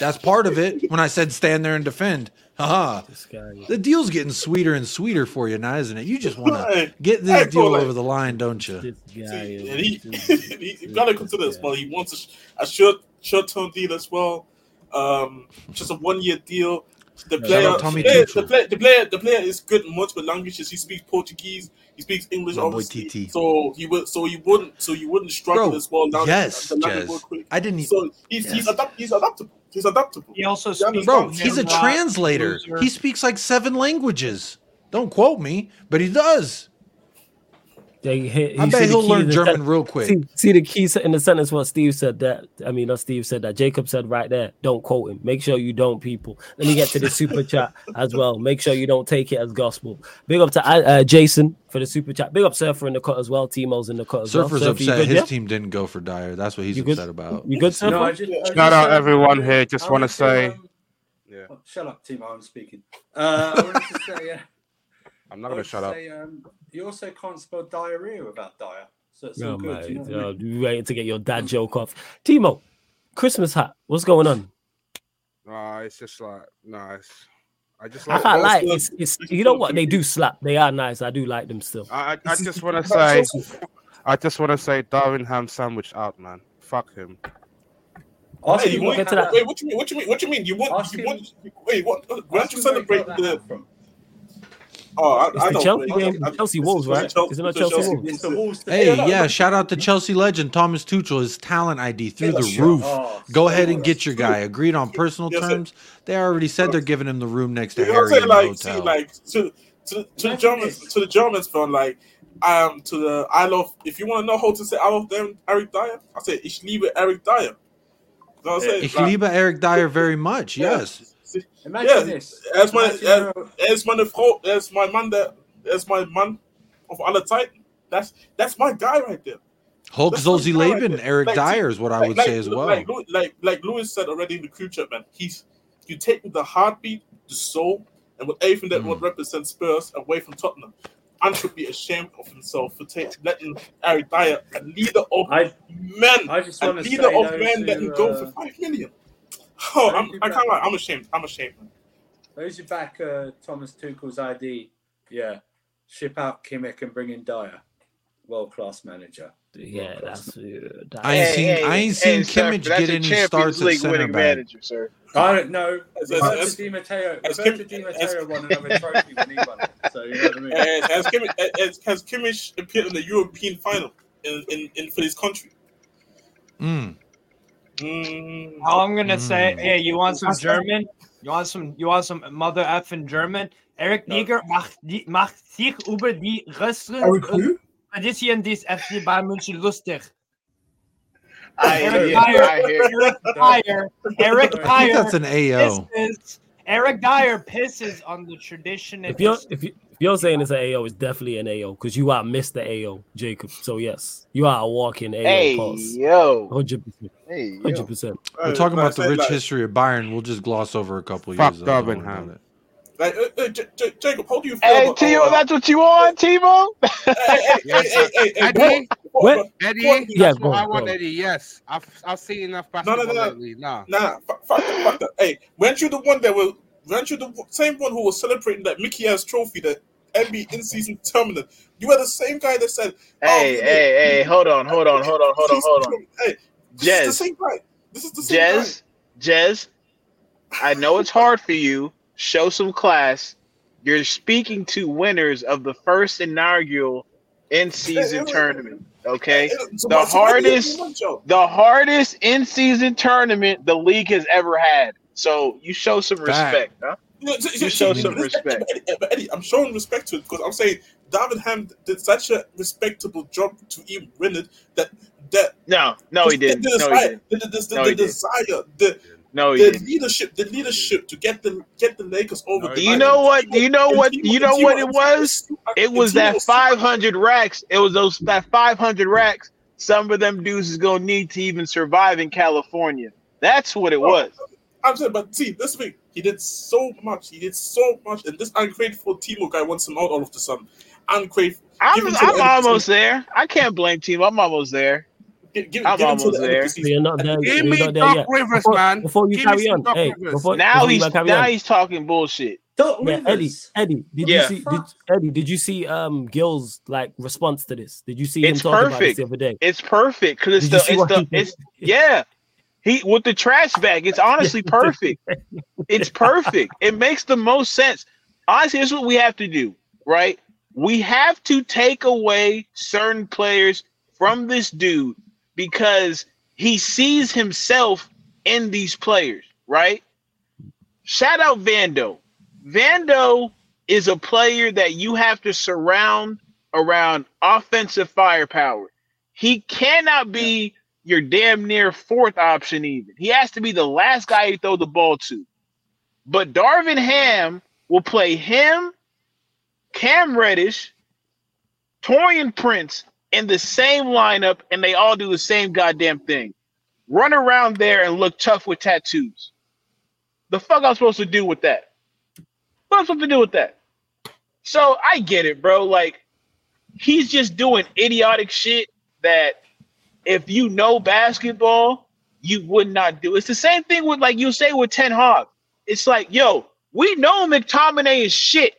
That's part of it. When I said stand there and defend, haha. This The deal's getting sweeter and sweeter for you now, isn't it? You just want to Hey, get hey, this deal Cole, over the line, don't you? this guy, and he, [LAUGHS] this- he, you gotta consider as well. He wants a, sh- a short short term deal as well. Um, just a one year deal. The player, Tommy the, player, the player, the player, the player is good in multiple languages. He speaks Portuguese. He speaks English. My obviously. TT. So he would. So you wouldn't. So you wouldn't struggle Bro, as well. now that yes, the language Jez. work quick. I didn't. e- So he's he's, adapt, he's adaptable. He's adaptable. He also speaks. Bro, Bro, he's a translator. loser. He speaks like seven languages. Don't quote me, but he does. They hit, I you bet see he'll learn German sen- real quick. See, see the key in the sentence what Steve said that I mean not Steve said that Jacob said right there. Don't quote him. Make sure you don't people. Let me get to the super chat as well. Make sure you don't take it as gospel. Big up to uh, Jason for the super chat. Big up Surfer in the cut as well. Timo's in the cut as Surfer's well. Surfer, you upset good, his yeah? team didn't go for Dier. That's what he's You good? upset about. You good, Surfer? No, I just, I Shout out uh, everyone here, just wanna say- um, Yeah. oh, shut up, Timo. I'm speaking. Uh, I wanted to say, uh, [LAUGHS] I'm not gonna to shut up. um, you also can't spell diarrhea without dire, so it's Oh, all good. mate, you know what I oh, mean? waiting to get your dad joke off. Timo, Christmas hat. What's going on? Nah, it's just like nice. I just I like. can't that's It's, it's you know what they do slap. They are nice. I do like them still. I, I, I just want to [LAUGHS] say, I just want to say, Darvin Ham sandwich out, man. Fuck him. Ask Hey, you want, get to that. wait, what you mean? What you mean? What you mean? You want? Ask You him- want? Wait, what? Why ask don't you him where he celebrate the? from. Oh, I, It's I the. Chelsea I- game, I- Chelsea Wolves, right? Chelsea- Is it not it's Chelsea Chelsea Wolves? It's the Wolves. Hey, Yeah, no, yeah, no. shout out to Chelsea legend Thomas Tuchel. His talent ID through the roof. Oh, Go so ahead and get your guy. Agreed on personal Yes, sir. terms. They already said they're giving him the room next to You Harry I'm in the Like, hotel. see, like to to, to the Germans, this. to the Germans, fan, like, um, to the I love. If you want to know how to say I love them, Eric Dier, I say ich liebe Eric Dier. You know what I'm saying? ich Like, liebe Eric Dier very much. yeah. Yes. See, Imagine Yeah, this. as my- Imagine as- you're- Er ist meine Frau, er ist mein Mann, der, er ist mein Mann auf alle Zeiten. That's that's my guy right there. Hulk That's what Zolzi I'm saying, Leben, like, Eric like, Dyer is what I would like, say as well. Like, like, like Lewis said already in the crew chat, man. He's you take the heartbeat, the soul, and with everything that Mm. would represent Spurs away from Tottenham. And should be ashamed of himself for take, letting Eric Dier, a leader of I, men, I just a want say leader of those men, let who, him go uh, for five million. Oh, I'm, I who can't lie. I'm ashamed. I'm ashamed. Man. those who back uh, Thomas Tuchel's ID, yeah, ship out Kimmich and bring in Dier, world class manager. Yeah, that's. Uh, that- I ain't seen I ain't seen Kimmich that's get any Champions starts at League center winning back. manager, sir. I don't know. As- Roberto as- Di Matteo, as Roberto Kim- Di as- Matteo won another trophy when he won it. So you know what I mean. Has Kimmich, has, has Kimmich appeared in the European final in, in, in for his country? Mm. Mm, All I'm gonna say, Mm. hey, you want some German? You want some? You want some mother effing German? Eric No. Neger macht, die, macht sich über die größeren Eric who? Tradition des FC Bayern München lustig. I, Eric yeah, Dyer, I hear. Eric Dier, Eric Dier that's an AO. pisses. Eric Dier pisses on the tradition. if you're if you if you're saying it's an AO, it's definitely an AO because you are Mr. AO, Jacob. So yes, you are a walking AO Hey, pulse. yo. Hundred percent. Hey, yo. Hundred percent. We're talking about the rich like, history of Bayern. We'll just gloss over a couple Fuck years. though. Don't worry it. Like, uh, uh, J- J- Jacob, how do you feel Hey, about? Timo, uh, that's what you want, Timo? [LAUGHS] hey, hey, hey, [LAUGHS] Yes, hey, hey, hey, Eddie? hey, What? Eddie, What? that's Yeah, what go, I want, go. Eddie. Yes, I've I've seen enough No, no, basketball no. lately. Nah, Nah, fuck, fuck, that, fuck that. Hey, weren't you the one that was weren't you the same one who was celebrating that Mickey ass trophy, that NBA in season tournament? You were the same guy that said, Hey, oh, hey, hey, hold on, hold on, hold on, hold on, hold on. [LAUGHS] Hey, this is the Jez. same guy. This is the same guy. Jez, Jez, I know it's hard for you. Show some class. You're speaking to winners of the first inaugural in [LAUGHS] season tournament. Okay, the my- so my deal is hardest, the hardest in season tournament the league has ever had. So you show some respect, huh? You, know, so- You show some but respect. But Eddie, but Eddie, I'm showing respect to it because I'm saying Darvin Ham did such a respectable job to even win it that that No, no, he didn't. The, No, he desire, didn't. the, the, the, No, the he didn't. desire, the, No, the didn't. leadership, the leadership to get the get the Lakers over. No, the Do you know what? Do you know what? Do you know what it was? It was that 500 racks. It was those that 500 racks. Some of them dudes is gonna need to even survive in California. That's what it was. I'm saying, but see, this thing, he did so much. He did so much, and this ungrateful Timo guy wants him out all of the sudden. Ungrateful. I'm, Give him to the I'm the almost there. I can't blame team. I'm almost there. Give, give, I'm give almost the there. the So season. you're not there. Give me not there Doc yet. Rivers, Before, man. before you Give carry on, hey, before, Now before he's carry now on, he's talking bullshit. Doc yeah, Eddie, Eddie, did Yeah. you see? Did, Eddie, did you see um Gil's like response to this? Did you see him It's talking about this the other day? It's perfect because it's Did the it's the it's yeah. He with the trash bag. It's honestly [LAUGHS] perfect. It's perfect. It makes the most sense. Honestly, this is what we have to do, right? We have to take away certain players from this dude because he sees himself in these players, right? Shout out Vando. Vando is a player that you have to surround around offensive firepower. He cannot be your damn near fourth option, even. He has to be the last guy you throw the ball to. But Darvin Ham will play him, Cam Reddish, Taurean Prince in the same lineup, and they all do the same goddamn thing. Run around there and look tough with tattoos. The fuck I'm supposed to do with that? What am supposed to do with that? So I get it, bro. Like he's just doing idiotic shit that if you know basketball, you would not do. It's the same thing with like you say with Ten Hag. It's like, yo, we know McTominay is shit.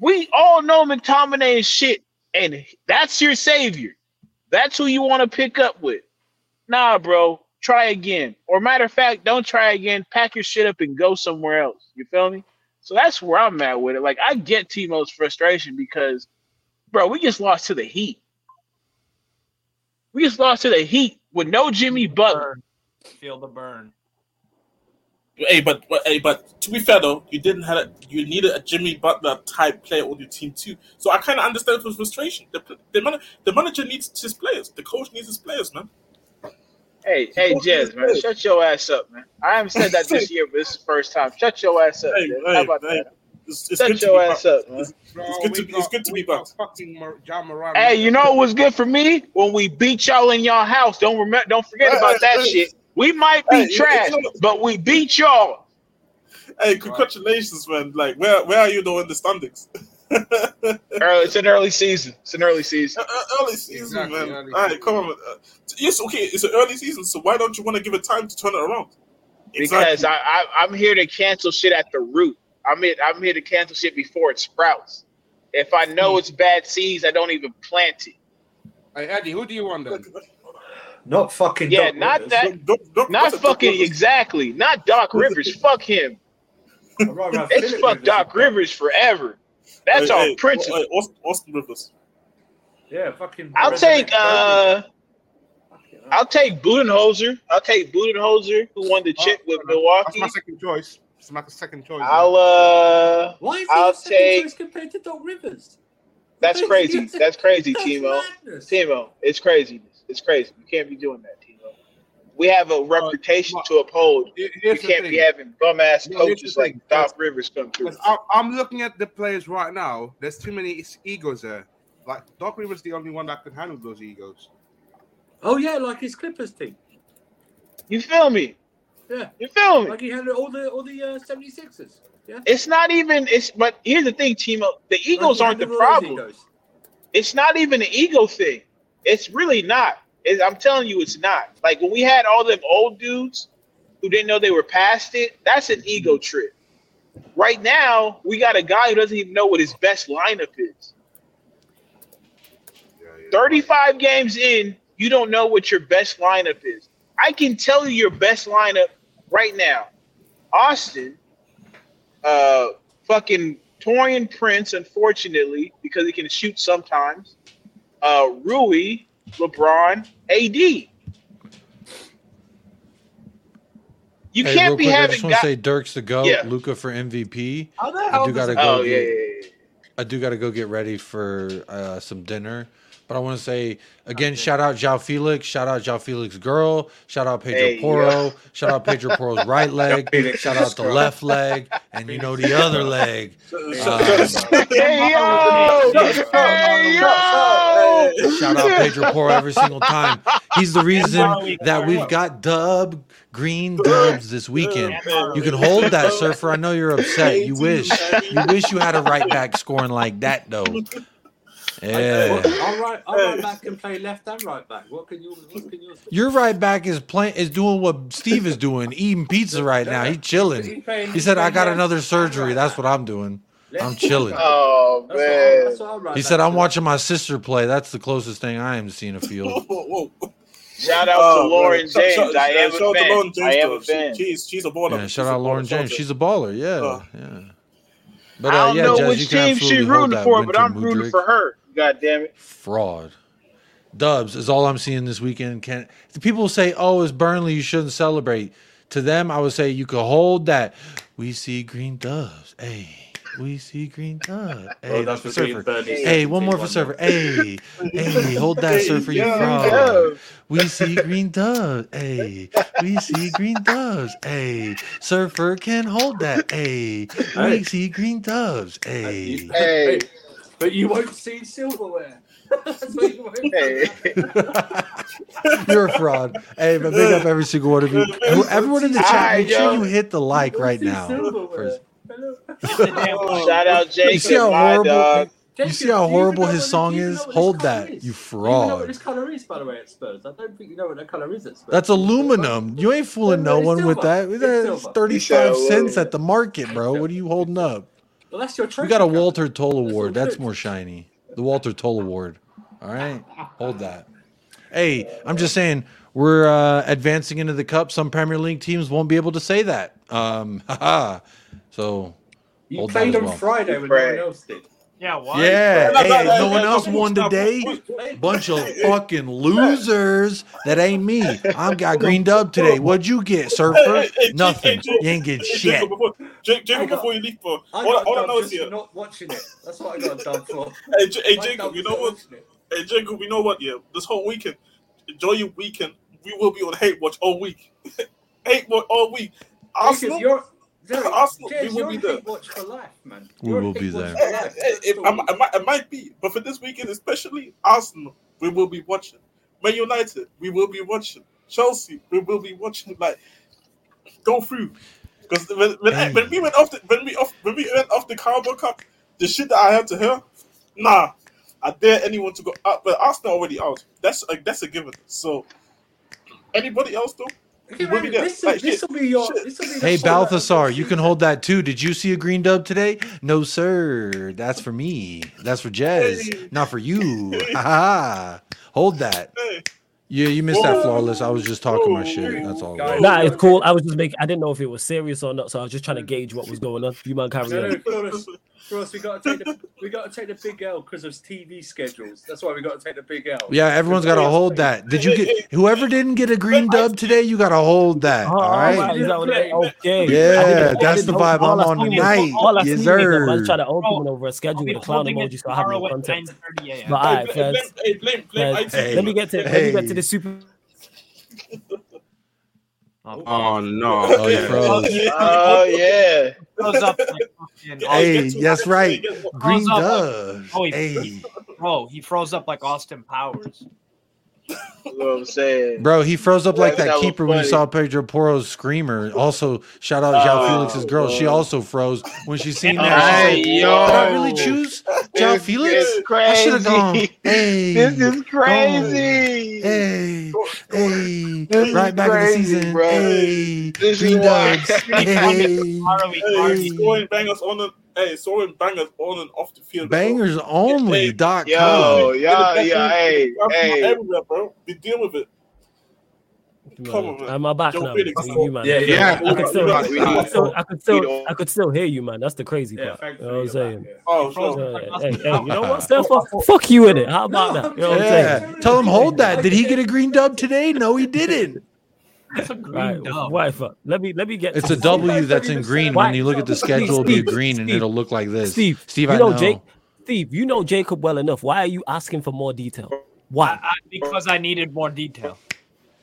We all know McTominay is shit, and that's your savior. That's who you want to pick up with. Nah, bro, try again. Or matter of fact, don't try again. Pack your shit up and go somewhere else. You feel me? So that's where I'm at with it. Like I get Timo's frustration because, bro, we just lost to the Heat. We just lost to the Heat with no Jimmy Butler. Feel the burn. Hey, but, but hey, but to be fair though, you didn't have a, you needed a Jimmy Butler type player on your team too. So I kind of understand his frustration. The the, man, the manager needs his players. The coach needs his players, man. Hey, hey, Fuck Jez, man, place. shut your ass up, man. I haven't said that this [LAUGHS] year, but this is the first time. Shut your ass up. Hey, hey, How about hey, that? It's, it's Shut good to your be ass back. up, man. It's, it's good to be. It's good to be back. Fucking Mar- Ja Morant. Hey, you know what was good for me when we beat y'all in y'all house? Don't remember. Don't forget Hey, about that hey, shit. We might be hey, trash, you but we beat y'all. Hey, congratulations, man! Like, where where are you though in the standings? [LAUGHS] Early, it's an early season. It's an early season. early season, Exactly, man. early All right, season. come on. Uh, yes, okay, it's an early season, so why don't you want to give it time to turn it around? Because I, I I'm here to cancel shit at the root. I'm here, I'm here to cancel shit before it sprouts. If I know it's bad seeds, I don't even plant it. Hey, Eddie, who do you want then? Not fucking. Yeah, Doc not Rivers. that. Don't, don't, Not fucking don't- exactly. Not Doc Rivers. Fuck him. I'd rather have Let's fuck Rivers Doc Rivers forever. That's Hey, our hey, principle. hey, Austin, Austin Rivers. Yeah, fucking. I'll take uh I'll take Budenholzer. I'll take Budenholzer, who won the chip with Milwaukee. That's my second choice. It's my second choice. I'll uh Why is he I'll second take- choice compared to Doc Rivers? that's [LAUGHS] crazy. That's crazy, That's Timo. madness. Timo, it's craziness. It's crazy. You can't be doing that, Timo. We have a reputation to uphold. Here- You can't be having bum ass No, coaches the like thing. Doc Rivers come through. 'Cause I- I'm looking at the players right now. There's too many egos there. Like Doc Rivers, is the only one that can handle those egos. Oh yeah, like his Clippers team. You feel me? Yeah. You feel me? Like he had all the all the uh, 76ers. Yeah. It's not even it's but here's the thing, Timo. The egos Like aren't the handled all those problem. egos. it's not even an ego thing. It's really not. I'm telling you, it's not. Like when we had all them old dudes who didn't know they were past it, that's an ego trip. right now we got a guy who doesn't even know what his best lineup is. 35 games in, you don't know what your best lineup is. I can tell you your best lineup right now. Austin, uh, fucking Taurean Prince, unfortunately, because he can shoot sometimes. Uh, Rui, LeBron, AD. You Hey, can't real be quick, I having just want to guy- say Dirk's the go. Yeah. Luka for MVP. How the I do gotta go. Oh, yeah, yeah, yeah. I do gotta go get ready for uh, some dinner. But I want to say again, shout out Joao Felix, shout out Joao Felix girl, shout out Pedro Hey, Porro, yeah. shout out Pedro Porro's right leg, shout out the left leg, and you know the other leg. [LAUGHS] Uh, Hey yo! Hey yo! Shout out Pedro Poro every single time. He's the reason that we've got dub green dubs this weekend. You can hold that, surfer. I know you're upset. You wish you wish you had a right back scoring like that though. Yeah. I'll right, I'll right back and play left and right back. What can you? What can you? Your right back is playing is doing what Steve is doing, eating pizza right now. He's chilling. He said, "I got another surgery. That's what I'm doing. I'm chilling." Oh That's what, man! that's what I'll right He said, "I'm watching my sister play. That's the closest thing I am seeing a field." [LAUGHS] Whoa, whoa. Shout out Oh, to Lauren man. James. shout- I am shout a out to fan. Lauren James, I am a fan. She, she's, she's a baller. Yeah, shout a out baller. Lauren Shout James. She's a baller. Yeah, Oh. yeah. But I uh, don't yeah, know Jazz, which team she's rooting for, but I'm rooting for her. God damn it! fraud. Dubs is all I'm seeing this weekend. Can the people say, "Oh, it's Burnley, you shouldn't celebrate." To them, I would say you could hold that. We see green doves. Hey, we see green doves. [LAUGHS] Hey, Well, that's that's for for Surfer. Hey, one more for 17-1 Surfer. Hey, hey, hold that, Surfer, you Yeah. fraud. We see green doves. Hey, we see green doves. Hey, Surfer can hold that. Hey, we Hey. see green doves. [LAUGHS] Hey. Hey. but you won't see silverware. [LAUGHS] hey. You're a fraud. Hey, but big up every single one of you. Everyone in the chat, make sure you hit the like right now. First. Oh. Shout out You see how horrible dog. you see how horrible his song is? Hold that, you You know what fraud. this color is, by the way, at Spurs. I don't think you know what that color is at Spurs. That's aluminum. You ain't fooling no one with that. It's That's 35 cents at the market, bro. [LAUGHS] What are you holding up? Well, that's your We trophy. got a. Walter Tull Award. all That's more shiny. The Walter Tull Award. All right, hold that. Hey, I'm just saying we're uh, advancing into the cup. Some Premier League teams won't be able to say that. Um, [LAUGHS] haha. So You hold played on well. Friday when Right. no one else did. Yeah, why? Yeah, No, [LAUGHS] hey, no, no, no one else won today. [LAUGHS] Bunch of fucking losers. That ain't me. I got green dub today. What'd you get, surfer? Hey, hey, hey, Nothing. Jake, hey, You ain't get shit. Jacob, before, Jake, I Jacob, got- before you leave, bro. I All, got all I done know is just here. not watching it. That's what I got done for. Hey, J- hey Jacob, you know what? Hey, Jacob, you know what? Yeah, this whole weekend, enjoy your weekend. We will be on hate watch all week. [LAUGHS] hate watch all week. Arsenal. Jacob, you're, Derek, Arsenal, Jez, we will be there. Watch for life, man. We You're will be there. for Hey, life. Eh, eh, hey, That's hey, the I, week. I, might, I might be, but for this weekend, especially Arsenal, we will be watching. Man United, we will be watching. Chelsea, we will be watching. Like, go through. Because when, when, Hey. when we went off the when we off when we went off the Carabao Cup, the shit that I had to hear, nah, I dare anyone to go up. But Arsenal already out. That's a, that's a given. So anybody else though? Okay, man, this, Like, will be your. shit. This will be the Hey, Balthasar, you can hold that too. Did you see a green dub today? No, sir. That's for me. That's for Jez, not for you. [LAUGHS] Ha ha. Hold that. Hey, Yeah, you missed that oh. flawless. I was just talking my shit. Oh. That's all. it was. Nah, oh, it's cool. I was just making. I didn't know if it was serious or not, so I was just trying to gauge what was going on. You mind carry No, no, on? [LAUGHS] [LAUGHS] Flawless, Flawless, we got to take the we got to take the big L because of TV schedules. That's why we got to take the big L. Yeah, everyone's got to hold that. Did you get whoever didn't get a green dub today? You got to hold that. Oh, All all right. right, is that okay. Yeah, I didn't- I that's the vibe all I'm on seen is- tonight. All I Yes, seen sir. I was trying to open Bro, over a I'll schedule with a clown emoji, so I have no tomorrow at context. 9:30 a.m. But all right, hey, Fez. blame, hey, blame, blame, Fez, IT. Hey. Let me get to let me get to the super. Oh, oh, oh no! Oh, you froze. Oh yeah. [LAUGHS] Goes up like Hey, that's right. Green Froze up. dub. Oh, he- Hey, Bro, he froze up like Austin Powers. You know what I'm saying? bro, he froze up like That- that that keeper when he saw Pedro Porro's screamer. Also, shout out Joao Oh, Felix's girl. She also froze when she seen that. She said, yo. Did I really choose Joao This Felix? is I should have gone. crazy. Hey, This is crazy. Hey, hey, This Hey, right back in the crazy, season. bro. Hey, This is green why- dubs. [LAUGHS] Hey, Hey, scoring bangers on and hey, scoring bangers on and off the field. bro. bangers only. Hey, dot Yo, com. yeah, Hey, yeah, hey, hey. everywhere, bro. We deal with it. Come on, man. I'm my back Joe now. Felix. You, man. Yeah, yeah. I could still, I could still, I could still, I could still hear you, man. That's the crazy Yeah, part. thanks You know what I'm saying? back, yeah. Oh, sure. Uh, hey, hey, you know what, Steph? Fuck, fuck you in it. How about that? You know what I'm saying? Yeah, tell him hold that. Did he get a green dub today? No, he didn't. It's a green Right, dub. why? Uh, let me let me get. It's to a this. W that's in green. When you look at the schedule, it'll be Steve, green and it'll look like this. Steve, Steve, you I know, know. Jake. Steve, you know Jacob well enough. Why are you asking for more detail? Why? I- because I needed more detail.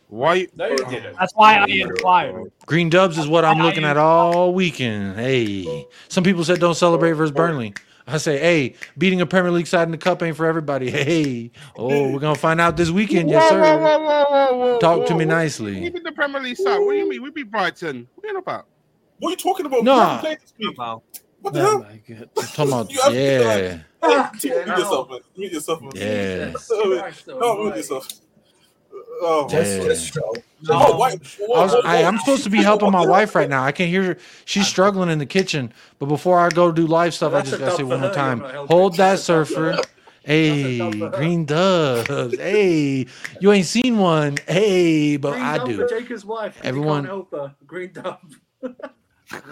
Why? No, you didn't. That's why I inquired. Green dubs is what I'm looking at all weekend. Hey, some people said don't celebrate versus Burnley. I say, hey, beating a Premier League side in the cup ain't for everybody. [LAUGHS] Hey, oh, we're gonna find out this weekend, yes Whoa, whoa, sir. whoa, whoa, whoa, whoa, Talk to me whoa. nicely. We beat the Premier League side. What do you mean? We beat Brighton. What are you about? What are you talking about? Nah. You haven't played this week. Wow. What the Oh hell? my God. I'm talking about, [LAUGHS] You have to yeah, Hey, [LAUGHS] team, mute yourself, man. Mute yourself, man. yeah. No, mute yourself. Oh, Just show. Oh, why? I was, I, I'm supposed to be helping my wife right now. I can hear her. She's struggling in the kitchen. But before I go do live stuff, I just gotta say one more time. you're not helping. Hold that, That's a dub for surfer. Hey, dub for her. green dubs. Hey, you ain't seen one. Hey, but Green I do. Jacob's wife. Everyone- Everyone help her. Green dub. [LAUGHS]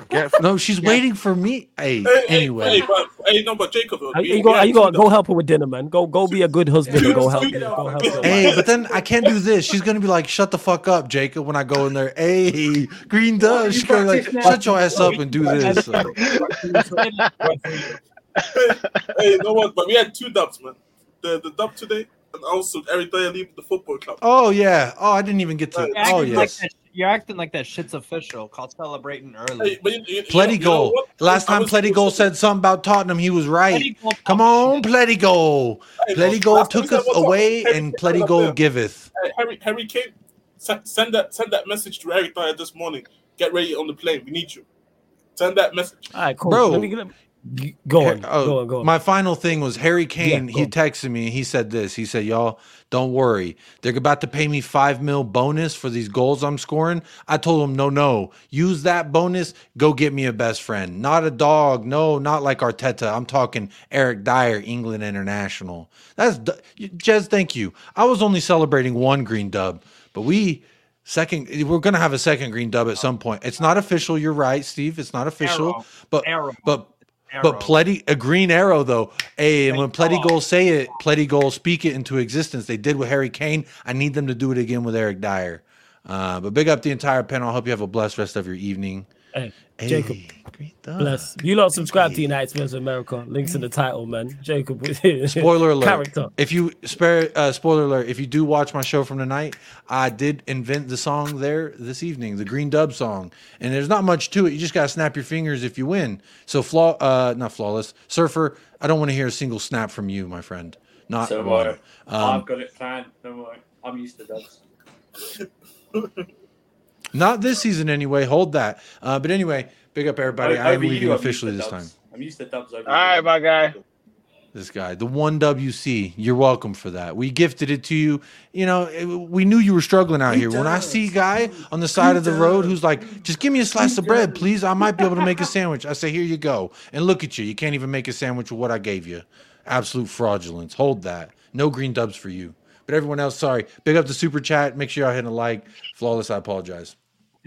Get No, she's waiting for me. Hey, Hey, hey, anyway. hey, but, hey, no, but Jacob, uh, Are you we go? Are you go? Go help her with dinner, man. Go, go be a good husband and go help her. Go help her. Hey, but then I can't do this. She's gonna be like, "Shut the fuck up, Jacob." When I go in there, hey, green dub. She's gonna be like, "Shut your ass up and do this." hey, you know what? But we had two dubs, man. The the dub today, and also Eric I leave the football club. Oh yeah. Oh, I didn't even get to. You're You're Oh acting like yes. that, you're acting like that shit's official. Called celebrating early. Hey, but you, you, Pletty you know goal. what? Last time was- Plettigoal said something about Tottenham, he was right. Pletty Come on, Plettigoal. Hey, bro, Plettigoal last took us said, "What's up?" away, Harry and Kane Plettigoal giveth. Hey, Harry Harry Kane, send that send that message to Eric Dier this morning. Get ready on the plane. We need you. Send that message. All right, cool. Bro. Let me get. Go on. Oh, Go on. Go on. My final thing was Harry Kane. go he on. texted me. He said this. He said, "Y'all, don't worry. They're about to pay me five mil bonus for these goals I'm scoring." I told him, "No, no. Use that bonus. Go get me a best friend. Not a dog. No, not like Arteta. I'm talking Eric Dier, England international. That's d- Jez. Thank you. I was only celebrating one green dub, but we." Second, we're gonna have a second green dub at some oh. point. It's not official. You're right, Steve. It's not official, Arrow. but Arrow. but Arrow. But Pletty, a green arrow though. Hey, and when Plettigoals say it, Plettigoals speak it into existence. They did with Harry Kane. I need them to do it again with Eric Dier. Uh, but big up the entire panel. I hope you have a blessed rest of your evening. Hey, Jacob. green. Bless. You lot subscribe to United Spurs of America. Links in the title, man. Jacob. [LAUGHS] Spoiler alert. Character. If you spare uh, spoiler alert, if you do watch my show from tonight, I did invent the song there this evening, the Green Dub song. And there's not much to it. You just gotta snap your fingers if you win. So flaw uh not flawless. Surfer, I don't want to hear a single snap from you, my friend. Not So one. worry. Um, I've got it planned. Don't worry. I'm used to dubs. [LAUGHS] Not this season anyway. Hold that. Uh, but anyway, big up everybody. I am Over you, I'm used officially this time. I'm used to dubs over All right, my guy. This guy, the one WC. You're welcome for that. We gifted it to you. You know, it- we knew you were struggling out here. When I see a guy on the side of the road who's like, just give me a slice of bread, please. I might be able to make a [LAUGHS] sandwich. I say, here you go. And look at you. You can't even make a sandwich with what I gave you. Absolute fraudulence. Hold that. No green dubs for you. But everyone else, sorry. Big up the super chat. Make sure y'all hit a like. Flawless, I apologize.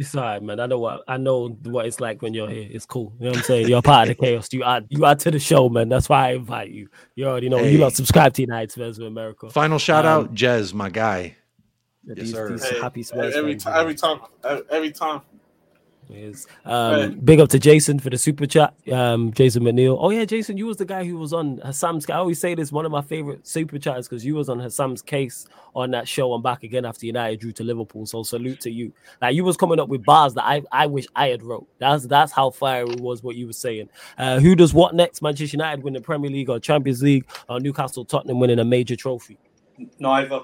It's all right, man. I know what I know what it's like when you're here. It's cool. You know what I'm saying? You're part of the chaos. You add you add to the show, man. That's why I invite you. You already know. Hey. You lot subscribe to United Spurs of America. Final shout Um, out, Jez, my guy. These, sir. these Hey, happy Spurs every fans, time, every time, every- every time. Yes. Um, big up to Jason for the super chat. Um, Jason McNeil. Oh yeah, Jason, you was the guy who was on Hassam's. I always say this one of my favorite super chats because you was on Hassam's case on that show. I'm back again after United drew to Liverpool. So salute to you. Like you was coming up with bars that I, I wish I had wrote. That's that's how fire it was what you were saying. Uh, who does what next? Manchester United win the Premier League or Champions League or Newcastle Tottenham winning a major trophy? Neither.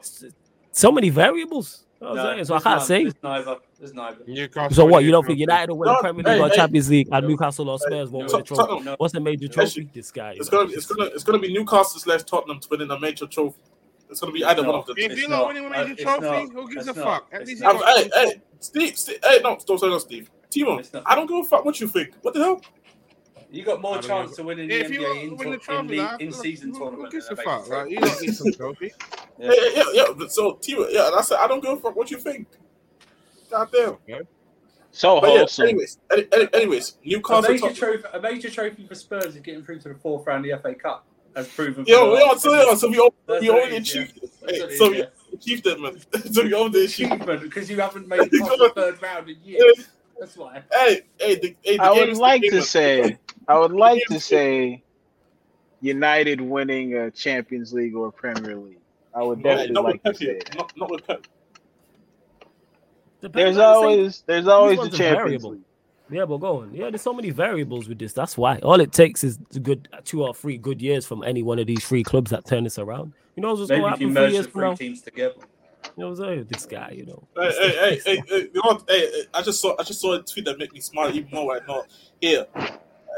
So many variables. You know what I'm No, saying? so I can't none- say. Neither. There's neither. Newcastle. So what? You don't think United will win the No, Premier hey, League or hey. Champions League and Newcastle or Spurs won't win the trophy? What's the major trophy? This guy. It's gonna, be, it's gonna, it's gonna be Newcastle slash Tottenham to winning a major trophy. It's gonna be either It's one not. of them. If It's you're not not. winning with your it's trophy, not. who gives a not. fuck? At least I'm, hey, hey, Steve, Steve, hey, no, don't say no, Steve. Timo, I don't give a fuck what you think. What the hell? You got more chance know. to win in the If you NBA in, to win the to- in, trophy, the, like, in who- season who- tournament. Who gives a fuck? basic Like, you don't need some trophy. Yeah. [LAUGHS] Yeah, yeah, yeah. But so Timo, yeah, and I said I don't give a fuck what you think. Goddamn. So But yeah, anyways, any, any, anyways, A major, Top, trophy, a major trophy for Spurs is getting through to the fourth round of the FA Cup, as proven. for yo, the yo, last so, 10 yo, so we, al- That's we what it already is, yeah. achieved it. That's Hey, it so is, we yeah. achieved it, man. [LAUGHS] so we already achieved it. because you haven't made it past the [LAUGHS] third round in years. That's why. Hey, hey, the, hey, the I would like to say, I would like to [LAUGHS] say, United winning a Champions League or Premier League. I would Hey, definitely not with like to say that. Not, not with Pep. Depends- There's like I always, there's always ones the are Champions variable. League. Yeah, but go on. Yeah, there's so many variables with this. That's why. All it takes is good two or three good years from any one of these three clubs that turn this around. You know what's going to if you happen three merge years from three now? teams together. You know what I'm saying? This guy, you know. Hey, hey, hey, hey, hey, you know what? Hey, hey, I just saw, I just saw a tweet that made me smile even more right now. Here,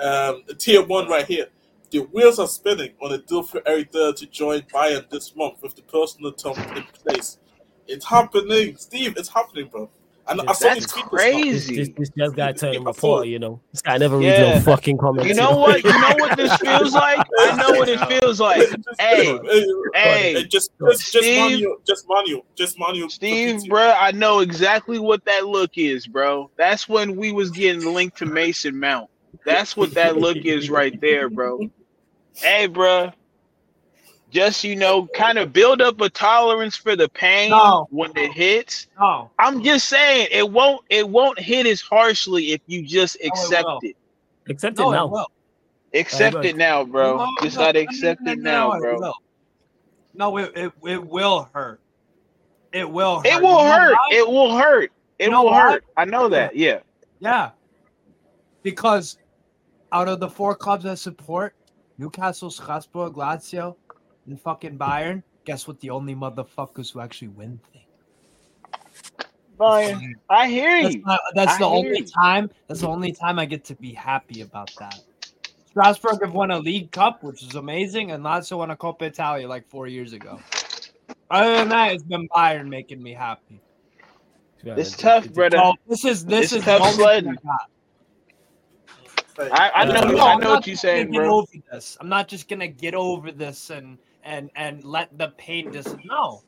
um, tier one right here. The wheels are spinning on a deal for Eric Dier to join Bayern this month with the personal terms in place. It's happening, Steve. It's happening, bro. And I saw That's the tweet. This, crazy. this, this, this guy turning Yeah, reporter, you know. This guy never reads Yeah. no fucking comments. You know what? You know what this feels like? [LAUGHS] I know what it feels like. Hey, hey, just, just, just Steve. manual, just manual, just manual. Steve, bro, I know exactly what that look is, bro. That's when we was getting linked to Mason Mount. That's what that look is right there, bro. Hey, bro. Just you know, kind of build up a tolerance for the pain No. when it hits. No, I'm just saying it won't it won't hit as harshly if you just accept will. it. Accept no, it it now. will. Accept Alright. it now, bro. No, Just no, gotta no, accept it no, now, no, bro. It will. No, it, it it will hurt. It will. Hurt. It will You hurt. why? It will hurt. It will why? hurt. I know that. Yeah. Yeah. Because out of the four clubs that support, Newcastle, Strasbourg, Lazio, and fucking Bayern, guess what? The only motherfuckers who actually win things. Brian, I hear That's, you. that's I the only you. time. That's the only time I get to be happy about that. Strasbourg have won a League Cup, which is amazing, and Lazio won a Coppa Italia like four years ago. Other than that, it's been Bayern making me happy. It's tough, brother. So this is this It's is tough the only thing sledding. I. I, I know. Yeah. you- No, I I'm know what you're saying, bro. This. I'm not just gonna get over this and and and let the pain just No.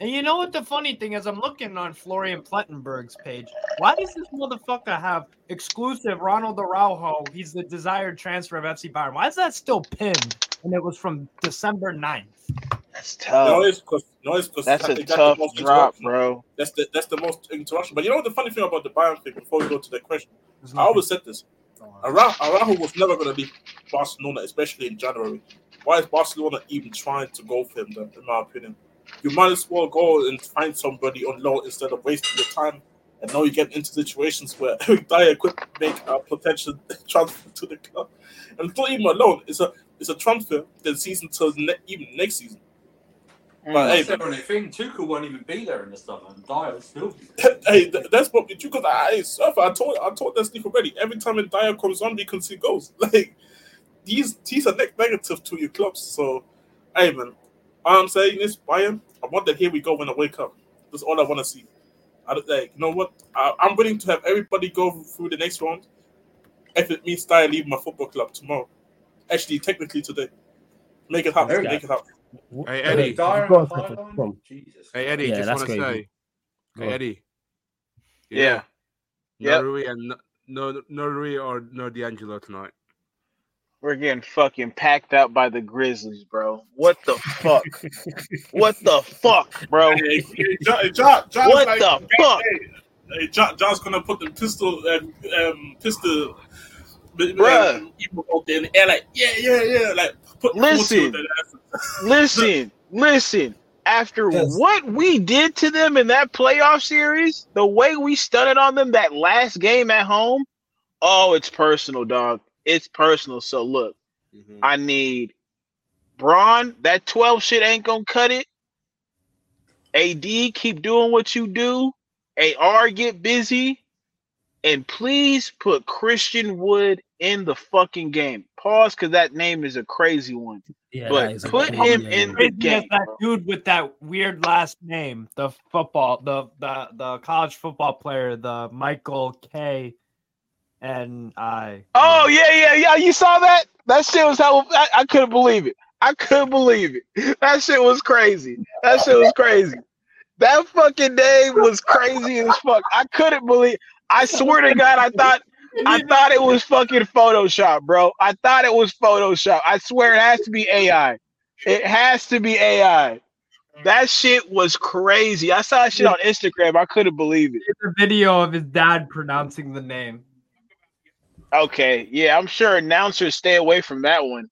And you know what the funny thing is? I'm looking on Florian Plettenberg's page. Why does this motherfucker have exclusive Ronald Araujo? He's the desired transfer of FC Bayern. Why is that still pinned? And it was from December 9th. That's No, tough. it's because no, it's because That's a it got the tough most drop, bro. That's the that's the most interaction. But you know what the funny thing about the Bayern thing? Before we go to the question, I always said this. Araujo, Araujo was never going to leave Barcelona, especially in January. Why is Barcelona even trying to go for him? Then, in my opinion, you might as well go and find somebody on loan instead of wasting your time. And now you get into situations where Eric [LAUGHS] Dier could make a potential [LAUGHS] transfer to the club, and it's not even alone. It's a it's a transfer the season till ne- even next season. Mm. But hey, That's the only thing. Tuchel won't even be there in the summer, and Dier will still be. [LAUGHS] hey, th- that's what we do. Because I, I, I told, I told that Steve already. Every time a Dier comes on, we can see goals. Like these, these are net negative to your clubs. So, hey man, all I'm saying is, Bayern, I want that. Here we go when I wake up. That's all I want to see. I don't like, you know what? I, I'm willing to have everybody go through the next round if it means Dier leaving my football club tomorrow. Actually, technically today. Make it happen. Make it happen. Hey, Eddie. Dier Go on on, the Stefan, sideline? go on. Jesus. Hey Eddie, Yeah, just want to say, hey on. Eddie, Yeah. no Yep. Rui and no, no, no Rui or no D'Angelo tonight. We're getting fucking packed out by the Grizzlies, bro. What the fuck? [LAUGHS] what the fuck, bro? Hey, hey, John, hey, John, John's What like, the fuck? Hey, hey, John, John's gonna put the pistol, um, um pistol, Bruh. um, out there in the air, like, yeah, yeah, yeah, like, put Listen. put their ass. [LAUGHS] Listen, listen. After Yes. what we did to them in that playoff series, the way we stunted on them that last game at home, oh, it's personal, dog. It's personal. So look, mm-hmm. I need Braun. That 12 shit ain't gonna cut it. AD, keep doing what you do. AR, get busy. and please put Christian Wood in the fucking game. Pause, because that name is a crazy one. Yeah, but is a put him name. in the Crazy game. that bro. dude with that weird last name, the football, the the the college football player, the Michael K. and I. Oh yeah, yeah, yeah. You saw that? That shit was how I, I couldn't believe it. I couldn't believe it. That shit was crazy. That shit was crazy. That fucking name was crazy as fuck. I couldn't believe. I swear to God, I thought I thought it was fucking Photoshop, bro. I thought it was Photoshop. I swear it has to be AI. It has to be AI. That shit was crazy. I saw that shit on Instagram. I couldn't believe it. It's a video of his dad pronouncing the name. Okay, yeah, I'm sure announcers stay away from that one.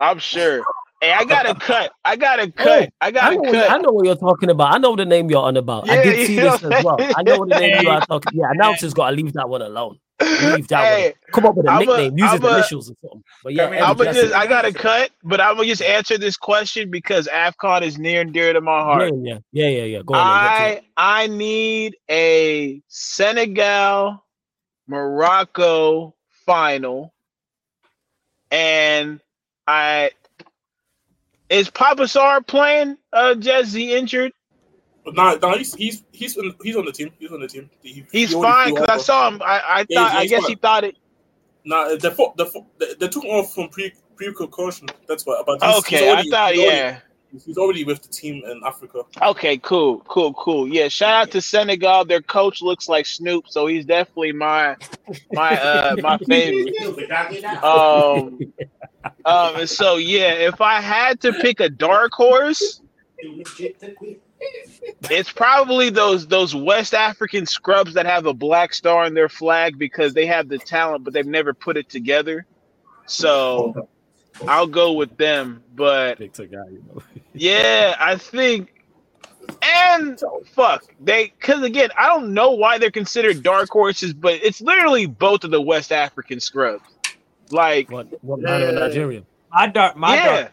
I'm sure. Hey, I got to [LAUGHS] cut. I got to cut. I got I to know, what, I know what you're talking about. I know the name you're on about. I did see you know this as well. I know what the name you are talking. Yeah, announcers got to leave that one alone. Leave that Hey, one. Come up with a I'm a- nickname. Use his I'm a- initials or something. But yeah, Eddie I'm gonna Jesse. just. I got to cut, but I'm gonna just answer this question because Afcon is near and dear to my heart. yeah, yeah, yeah, yeah, yeah. Go on. then, get I I need a Senegal Morocco final, and I is Papa Sarr playing? Uh, Jesse injured. No, nah, nah, he's he's he's on, he's on the team. He's on the team. He, He's he fine because I saw him. I, I Yeah, thought. I guess fine. he thought it. Nah, the the they, they took him off from pre pre concussion. That's why. But Okay, I thought. already- Yeah. He's already with the team in Africa. Okay, cool, cool, cool. Yeah, shout out to Senegal. Their coach looks like Snoop, so he's definitely my my uh [LAUGHS] my favorite. Um, um, and so yeah, if I had to pick a dark horse, it's probably those those West African scrubs that have a black star on their flag because they have the talent, but they've never put it together. So I'll go with them. But Victor guy, you know. Yeah, I think. And fuck, they because again, I don't know why they're considered dark horses, but it's literally both of the West African scrubs. Like, What what kind of a Nigerian? My dark, my yeah, dark,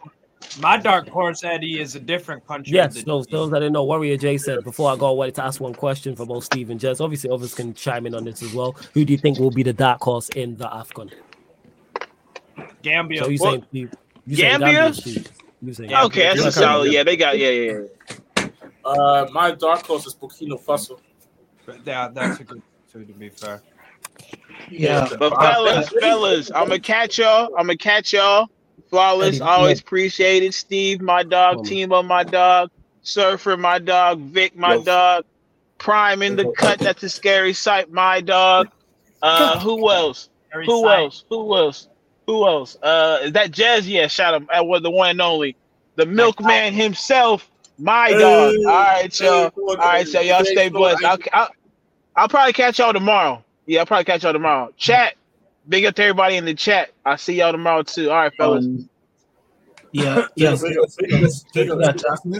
my dark horse Eddie is a different country. Yes, than- those those that didn't know. Warrior J said before I go, I wanted to ask one question for both Steve and Jess. Obviously, others can chime in on this as well. Who do you think will be the dark horse in the AFCON? Gambia. So you Well, saying Steve? You saying Gambia? Gambia, Steve? You saying Yeah, okay, that's Yeah, a solid. Yeah, they got yeah, yeah. yeah. Uh, my dark horse is Burkina Faso. yeah, that's a good two to be fair. Yeah. But fellas, fellas, I'm gonna catch y'all. I'm gonna catch y'all. Flawless, Eddie, always appreciate it. Steve, my dog. Timo, my dog. Surfer, my dog. Vic, my Yo. dog. Prime in the cut. That's a scary sight. My dog. Uh, [LAUGHS] who else? Who else? Who else? Who else? Uh, is that Jazz? Yeah, shout him. That was the one and only, the milkman himself. My dog. All right, y'all. All right, so y'all stay blessed. I'll, I'll, I'll probably catch y'all tomorrow. Yeah, I'll probably catch y'all tomorrow. Chat. Big up to everybody in the chat. I'll see y'all tomorrow too. All right, fellas. Um, yeah, [LAUGHS] yeah. To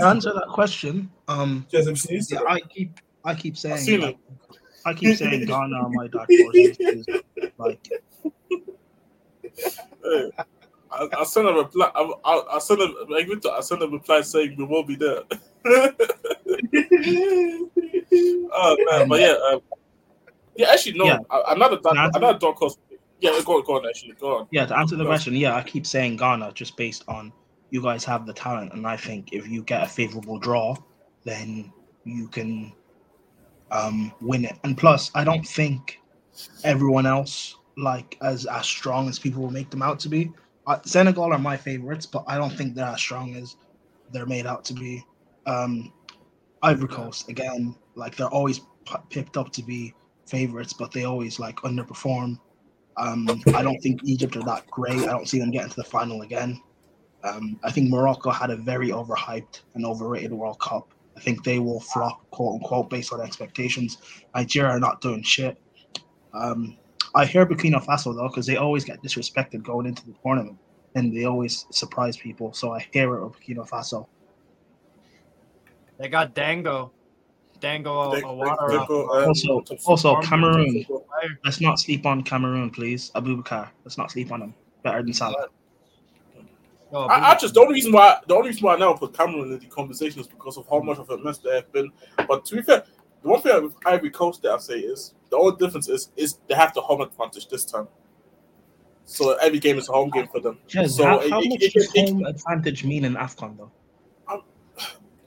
answer that question, um, Jez, have you seen yeah. I keep, I keep saying, like. I keep saying Ghana are my dark horses. Like, Hey, I, I sent a reply. I, I, I sent a like I sent a reply saying we will be there. [LAUGHS] oh man, but yeah, um, yeah. Actually, no. Yeah. Another dark, Can I answer another dark horse. Yeah, go on, go on. Actually, go on. yeah, to answer the question, yeah, I keep saying Ghana just based on you guys have the talent, and I think if you get a favorable draw, then you can um, win it. And plus, I don't think everyone else like as as strong as people will make them out to be. Uh, Senegal are my favorites, but I don't think they're as strong as they're made out to be. Um, Ivory Coast again, like they're always p- picked up to be favorites, but they always like underperform. Um, I don't think Egypt are that great. I don't see them getting to the final again. Um, I think Morocco had a very overhyped and overrated World Cup. I think they will flop, quote unquote, based on expectations. Nigeria are not doing shit. Um, I hear Burkina Faso though, because they always get disrespected going into the tournament, and they always surprise people. So I hear it with Burkina Faso. They got Dango. Dango Dick- Awara. Dick- Dick- uh, Also, also Cameroon. Let's not sleep on Cameroon, please. Aboubakar. Let's not sleep on him. Better than Salah. Oh, I, I just the only reason why the only reason why I now put Cameroon in the conversation is because of how much of a mess they have been. But to be fair, the one thing with Ivory Coast that I say is The only difference is is they have the home advantage this time. So every game is a home game for them. Jez, so how, it- how it- much it- does home advantage mean in AFCON though? Um,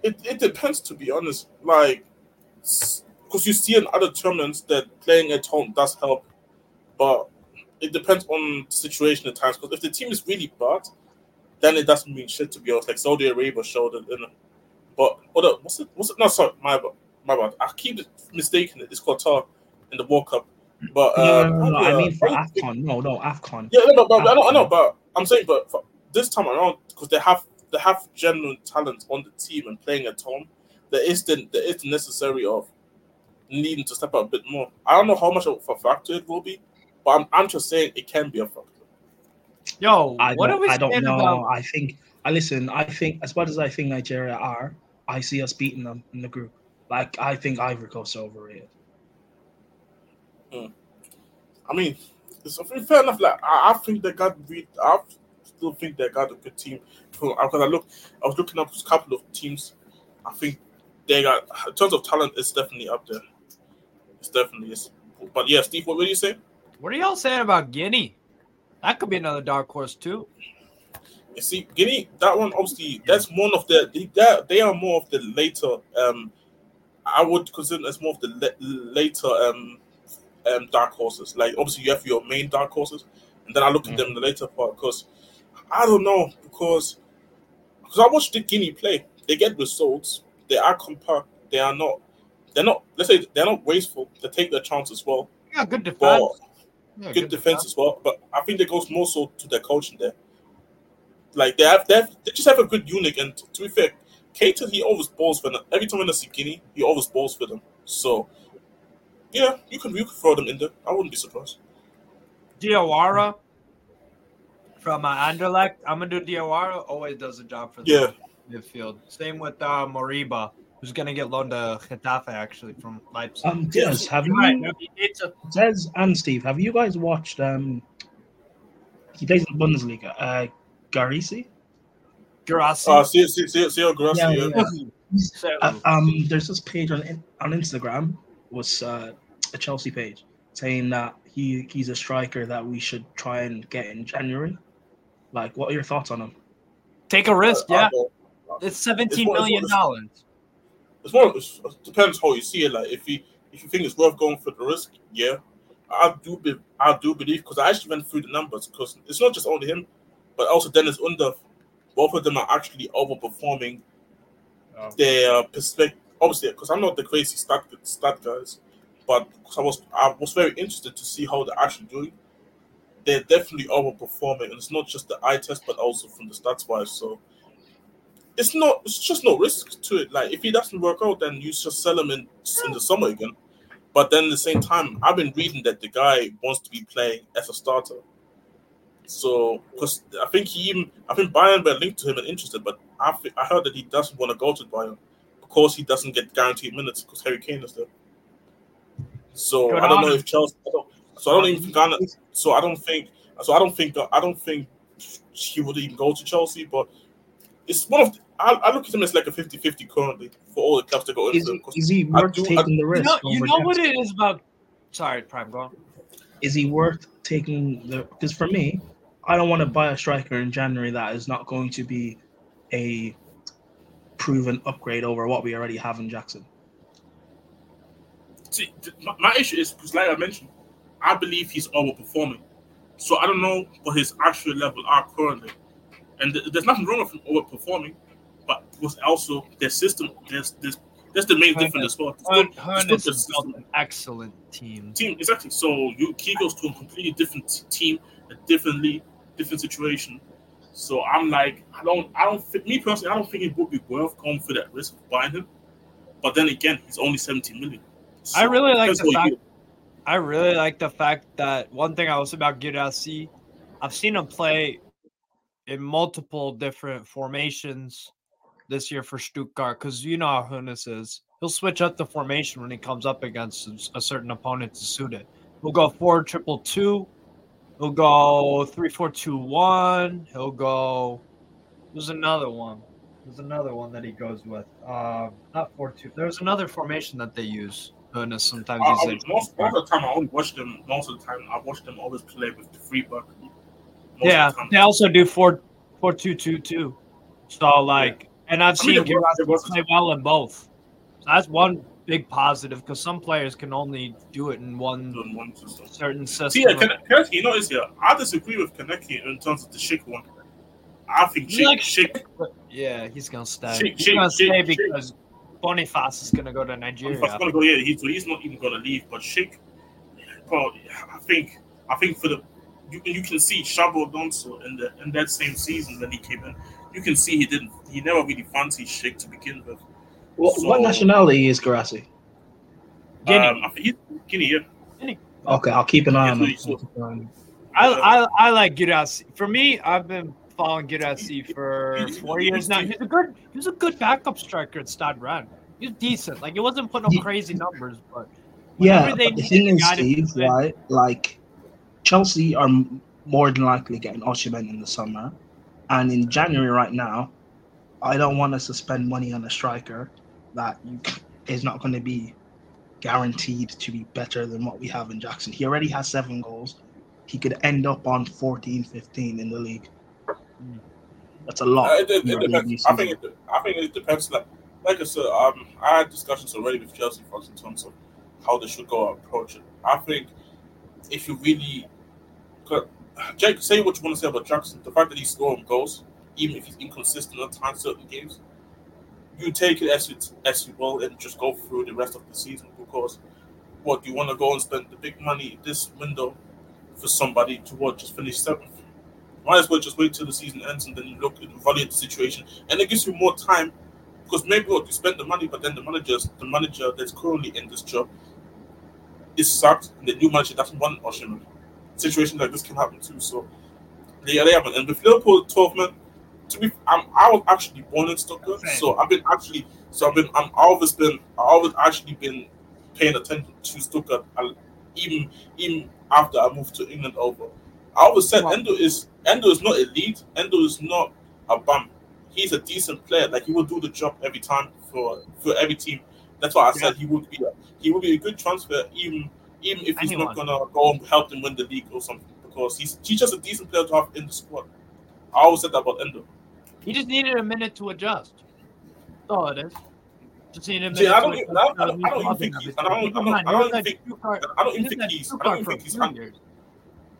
it, it depends to be honest. Like because you see in other tournaments that playing at home does help but it depends on the situation at times. Because if the team is really bad then it doesn't mean shit to be honest. Like saudi arabia showed it in but oh, other what's it what's it no sorry my my bad. I keep mistaking it. It's qatar in the world cup but uh, no, no, no, I yeah, mean for I AFCON. No, no, AFCON. yeah, no, but, but I, know, I know, but I'm saying, but for this time around, because they have they have genuine talent on the team and playing at home, there is the there is the necessary of needing to step up a bit more. I don't know how much of a factor it will be, but I'm, I'm just saying it can be a factor. Yo, I what are don't, we I don't saying know. about? I think I listen. I think as bad as I think Nigeria are, I see us beating them in the group. Like I think Ivory Coast are overrated. I mean, it's fair enough. Like I, I think they got re- I still think they got a good team. Because I look, I was looking up a couple of teams. I think they got in terms of talent, it's definitely up there. It's definitely is. But yeah, Steve, what were you saying? What are y'all saying about Guinea? That could be another dark horse too. You see, Guinea, that one obviously that's one of the they, they- they are more of the later. Um, I would consider as more of the le- later um, um dark horses. Like obviously you have your main dark horses, and then I look at them in the later part because I don't know because because I watched the Guinea play. They get results. They are compact. They are not. They're not. Let's say they're not wasteful. They take their chance as well. Yeah, good defense. But Yeah, good defense as well. But I think that goes more so to their coaching there. Like they have, they have, they just have a good unit. And to be fair, Keita he always balls for them. Every time when I see Guinea, he always balls for them. So yeah, you can you can throw them in there. I wouldn't be surprised. Diawara from uh, Anderlecht. do Diawara always does a job for the Yeah. midfield. Same with uh, Moriba, who's going to get loaned to Getafe actually from Leipzig. Um, Des, have You're right. you, no, he needs a- Des and Steve, have you guys watched? Um, he plays in the Bundesliga. Uh, Garisi. Guirassy. Uh, see, see, see, see how Yeah, yeah. yeah. [LAUGHS] Uh, um, there's this page on on Instagram was uh, a Chelsea page saying that he he's a striker that we should try and get in January. Like, what are your thoughts on him? Take a risk, I- I yeah. don't- It's seventeen one- it's million one- dollars. It's one. It's, it depends how you see it. Like if you if you think it's worth going for the risk, yeah, I do. Be, I do believe because I actually went through the numbers because it's not just only him, but also Deniz Undav. Both of them are actually overperforming their perspective. Obviously, because I'm not the crazy stat stat guys, but I was I was very interested to see how they're actually doing. They're definitely overperforming, and it's not just the eye test, but also from the stats wise. So it's not it's just no risk to it. Like if he doesn't work out, then you just sell him in in the summer again. But then at the same time, I've been reading that the guy wants to be playing as a starter. So because I think he even I think Bayern were linked to him and interested, but I I heard that he doesn't want to go to Bayern because he doesn't get guaranteed minutes because Harry Kane is there. So Good I don't on know if Chelsea. I don't, so I don't even think Ghana. So I don't think. So I don't think. I don't think he would even go to Chelsea. But it's one of. The, I, I look at him as like a 50-50 currently for all the clubs that go into Is, him. 'cause is he I worth do- I- taking the You risk? know, you know what it is about. Sorry, Prime, go on. Is he worth taking the? Because for me, I don't want to buy a striker in January that is not going to be a proven upgrade over what we already have in Jackson. See, th- my, my issue is because, like I mentioned, I believe he's overperforming. So I don't know what his actual level are currently, and th- there's nothing wrong with him overperforming, but was also their system. There's this. That's the main difference as well. Hearn- It's is the built system. an excellent team. team exactly. So you he goes to a completely different team, a differently different situation. So I'm like, I don't, I don't. Think, me personally, I don't think it would be worth going for that risk of buying him. But then again, he's only 17 million. I really like the fact. I really like the fact that one thing I was about Guirassy, I've seen him play in multiple different formations this year for Stuttgart because you know how Hoeneß is. He'll switch up the formation when he comes up against a certain opponent to suit it. He'll go four triple two. He'll go three four two one. He'll go. There's another one. There's another one that he goes with. Um, not four two. There's another formation that they use. goodness, sometimes he's was- most, most of the time, I only watch them. Most of the time, I watch them always play with the free buck. Yeah, the they also do four four two two two. So like, and I've I seen it was- it was- Guirassy play well in both. So that's one big positive because some players can only do it in one Doing one system. certain system. See, yeah, Kan- Kaneki, you notice here, I disagree with Kaneki in terms of the Schick one. I think Schick, like Schick, yeah, he's gonna stay. Shake, he's shake, gonna stay shake. because Boniface is gonna go to Nigeria. He's gonna go. Yeah, he's, he's not even gonna leave. But Schick, bro, I think I think for the you can you can see Xabi Alonso in the in that same season when he came in. You can see he didn't. He never really fancied Schick to begin with. What, So- what nationality is Garassi? Guinea. Um, I think he's Guinea. Yeah. Okay, I'll keep an eye on him. I, I I like Guirassy. For me, I've been following Guirassy for four years now. He's a good he's a good backup striker at Stade Rennes. He's decent. Like he wasn't putting up crazy numbers, but Yeah, whenever they but the needed thing is, Steve, right? Like Chelsea are more than likely getting Osimhen in the summer, and in January right now, I don't want us to spend money on a striker that you, is not going to be guaranteed to be better than what we have in Jackson. He already has seven goals. He could end up on 14, 15 in the league. That's a lot. Uh, it, it, it depends. I think it, I think it depends. Like, like I said, um, I had discussions already with Chelsea fans in terms of how they should go approach it. I think if you really, Jake, say what you want to say about Jackson, the fact that he's scoring goals, even if he's inconsistent at times certain games, you take it as it as you will and just go through the rest of the season because what you want to go and spend the big money this window for somebody to what just finish seventh. Might as well just wait till the season ends and then you look and evaluate the situation, and it gives you more time because maybe what you spend the money, but then the managers, the manager that's currently in this job, is sacked, and the new manager doesn't want Osimhen. Situations like this can happen too. So they happen. And with Liverpool, twelve men. To be, I'm, I was actually born in Stuttgart, so I've been actually, so I've been, I'm always been, I always actually been paying attention to Stuttgart, uh, I- even even after I moved to England over. I always said Endo is Endo is not elite. Endo is not a bum. He's a decent player. Like he will do the job every time for for every team. That's why I said he would be a, he would be a good transfer, even even if he's Anyone. not gonna go and help them win the league or something. Because he's he's just a decent player to have in the squad. I always said that about Endo. He just needed a minute to adjust. That's all it is. Just needed a minute. See, I don't even- adjust I don't- I don't even think he's- I don't- I don't- I don't was even at think- I don't even think he's I don't even think he's two years.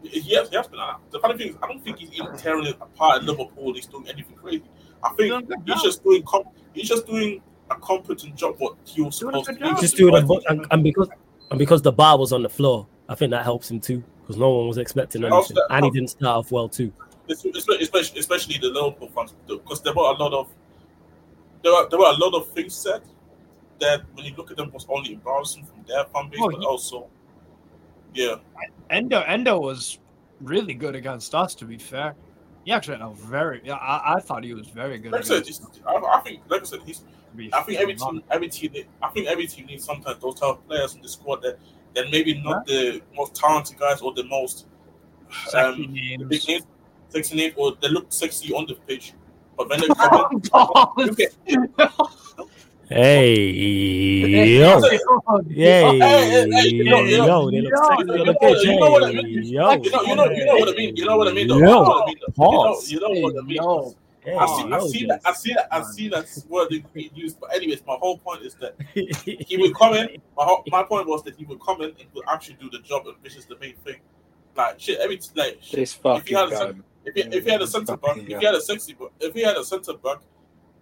He has, been. uh, The funny thing is, I don't think he's even tearing it apart at Liverpool. He's doing anything crazy. I think a he's just doing. Com- he's just doing a competent job. What he was supposed to do. just doing a, and, and because and because the bar was on the floor, I think that helps him too. Because no one was expecting anything, and he didn't start off well too. Especially, especially, the Liverpool fans, because there were a lot of there were there were a lot of things said that when you look at them was only embarrassing from their fan base, Oh, but yeah. also yeah, Endo Endo was really good against us. To be fair, he actually had a very. Yeah, I, I thought he was very good. like I said, I, I think like I said, he's us, to be I think every team, every team, I think every team needs sometimes those type of players in the squad that, that maybe not the most talented guys or the most um, big names, sexy name, or they look sexy on the pitch, but when they [LAUGHS] come in, you Hey, yo, Hey, hey, hey, you know, you know, yo, they look yo, sexy on you the know- pitch. you know what I Hey, mean? yo, you know, you know, you know what I mean. You know what I mean. Though. Yo, you know what I mean. Though. You know, pause. you know what I mean. Yo, hey, I see, I yo, see that, I see that, I Yes. see that word being used. But anyways, my whole point is that he would [LAUGHS] come in. My, whole, my point was that he would come in and would actually do the job, and which is the main thing. Like shit, every like shit, This if fucking he had a guy. cent- if he, if he had a centre back, if he had a sexy, if he had a centre back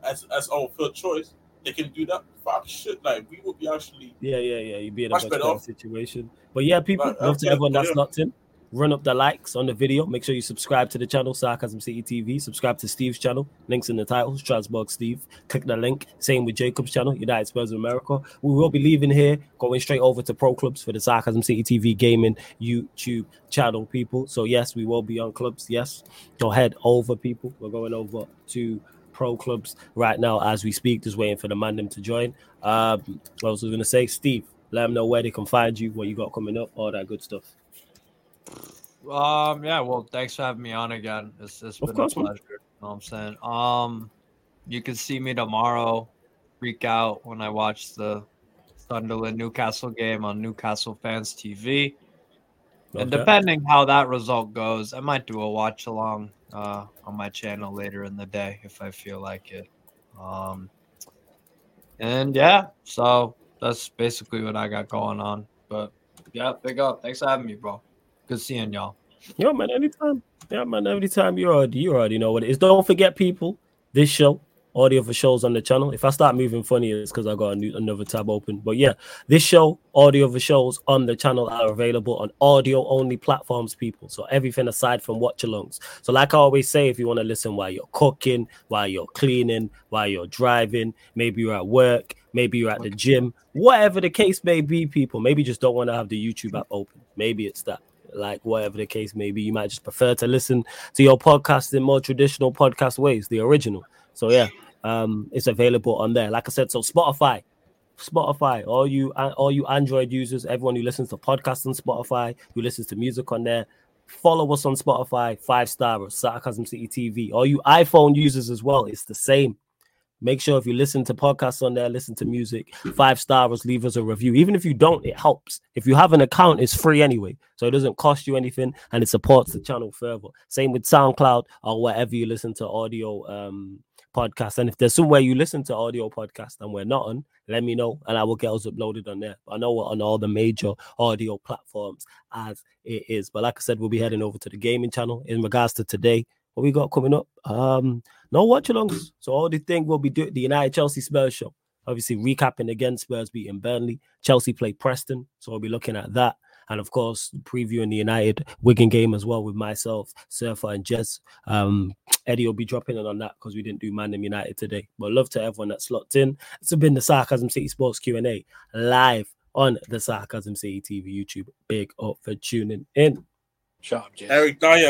as as our third choice, they can do that. Fuck shit, like we would be actually. Yeah, yeah, yeah. You'd be in a Much much better situation. But yeah, people, love to everyone that's yeah. locked in. Run up the likes on the video. Make sure you subscribe to the channel, Sarcasm City TV. Subscribe to Steve's channel. Links in the title, Strasbourg Steve. Click the link. Same with Jacob's channel, United Spurs of America. We will be leaving here, going straight over to Pro Clubs for the Sarcasm City TV gaming YouTube channel, people. So yes, we will be on clubs. Yes, go head over, people. We're going over to pro clubs right now as we speak. Just waiting for the man them to join. Um, else was I going to say? Steve, let them know where they can find you, what you got coming up, all that good stuff. Um, yeah, well, thanks for having me on again. It's, it's been course, a pleasure. You know what I'm saying? Um, you can see me tomorrow. Freak out when I watch the Sunderland Newcastle game on Newcastle Fans TV. Love and depending how that result goes, I might do a watch along uh, on my channel later in the day if I feel like it. Um, and yeah, so that's basically what I got going on. But yeah, big up. Thanks for having me, bro. Good seeing y'all. Yeah, man, anytime. Yeah, man, anytime you already you already know what it is. Don't forget, people, this show, audio for shows on the channel. If I start moving funny, it's because I got new, another tab open. But yeah, this show, audio for shows on the channel are available on audio only platforms, people. So everything aside from watch alongs. So, like I always say, if you want to listen while you're cooking, while you're cleaning, while you're driving, maybe you're at work, maybe you're at the gym, whatever the case may be, people, maybe just don't want to have the YouTube app open. Maybe it's that like whatever the case may be. You might just prefer to listen to your podcast in more traditional podcast ways, the original. So yeah, um, it's available on there. Like I said, so Spotify, Spotify, all you all you Android users, everyone who listens to podcasts on Spotify, who listens to music on there, follow us on Spotify, five star or Sarcasm City TV. All you iPhone users as well, it's the same. Make sure if you listen to podcasts on there, listen to music, five stars, leave us a review. Even if you don't, it helps. If you have an account, it's free anyway. So it doesn't cost you anything and it supports the channel further. Same with SoundCloud or wherever you listen to audio um podcasts. And if there's somewhere you listen to audio podcast and we're not on, let me know and I will get us uploaded on there. I know we're on all the major audio platforms as it is. But like I said, we'll be heading over to the gaming channel in regards to today. What we got coming up? Um, no watch alongs. So all the thing we'll be doing the United Chelsea Spurs show. Obviously, recapping again, Spurs beating Burnley. Chelsea play Preston, so we'll be looking at that. And of course, previewing the United Wigan game as well with myself, Surfer, and Jez. Um, Eddie will be dropping in on that because we didn't do Man United today. But love to everyone that's locked in. It's been the Sarcasm City Sports Q&A live on the Sarcasm City TV YouTube. Big up for tuning in. Shut up, Jess. Eric Dier.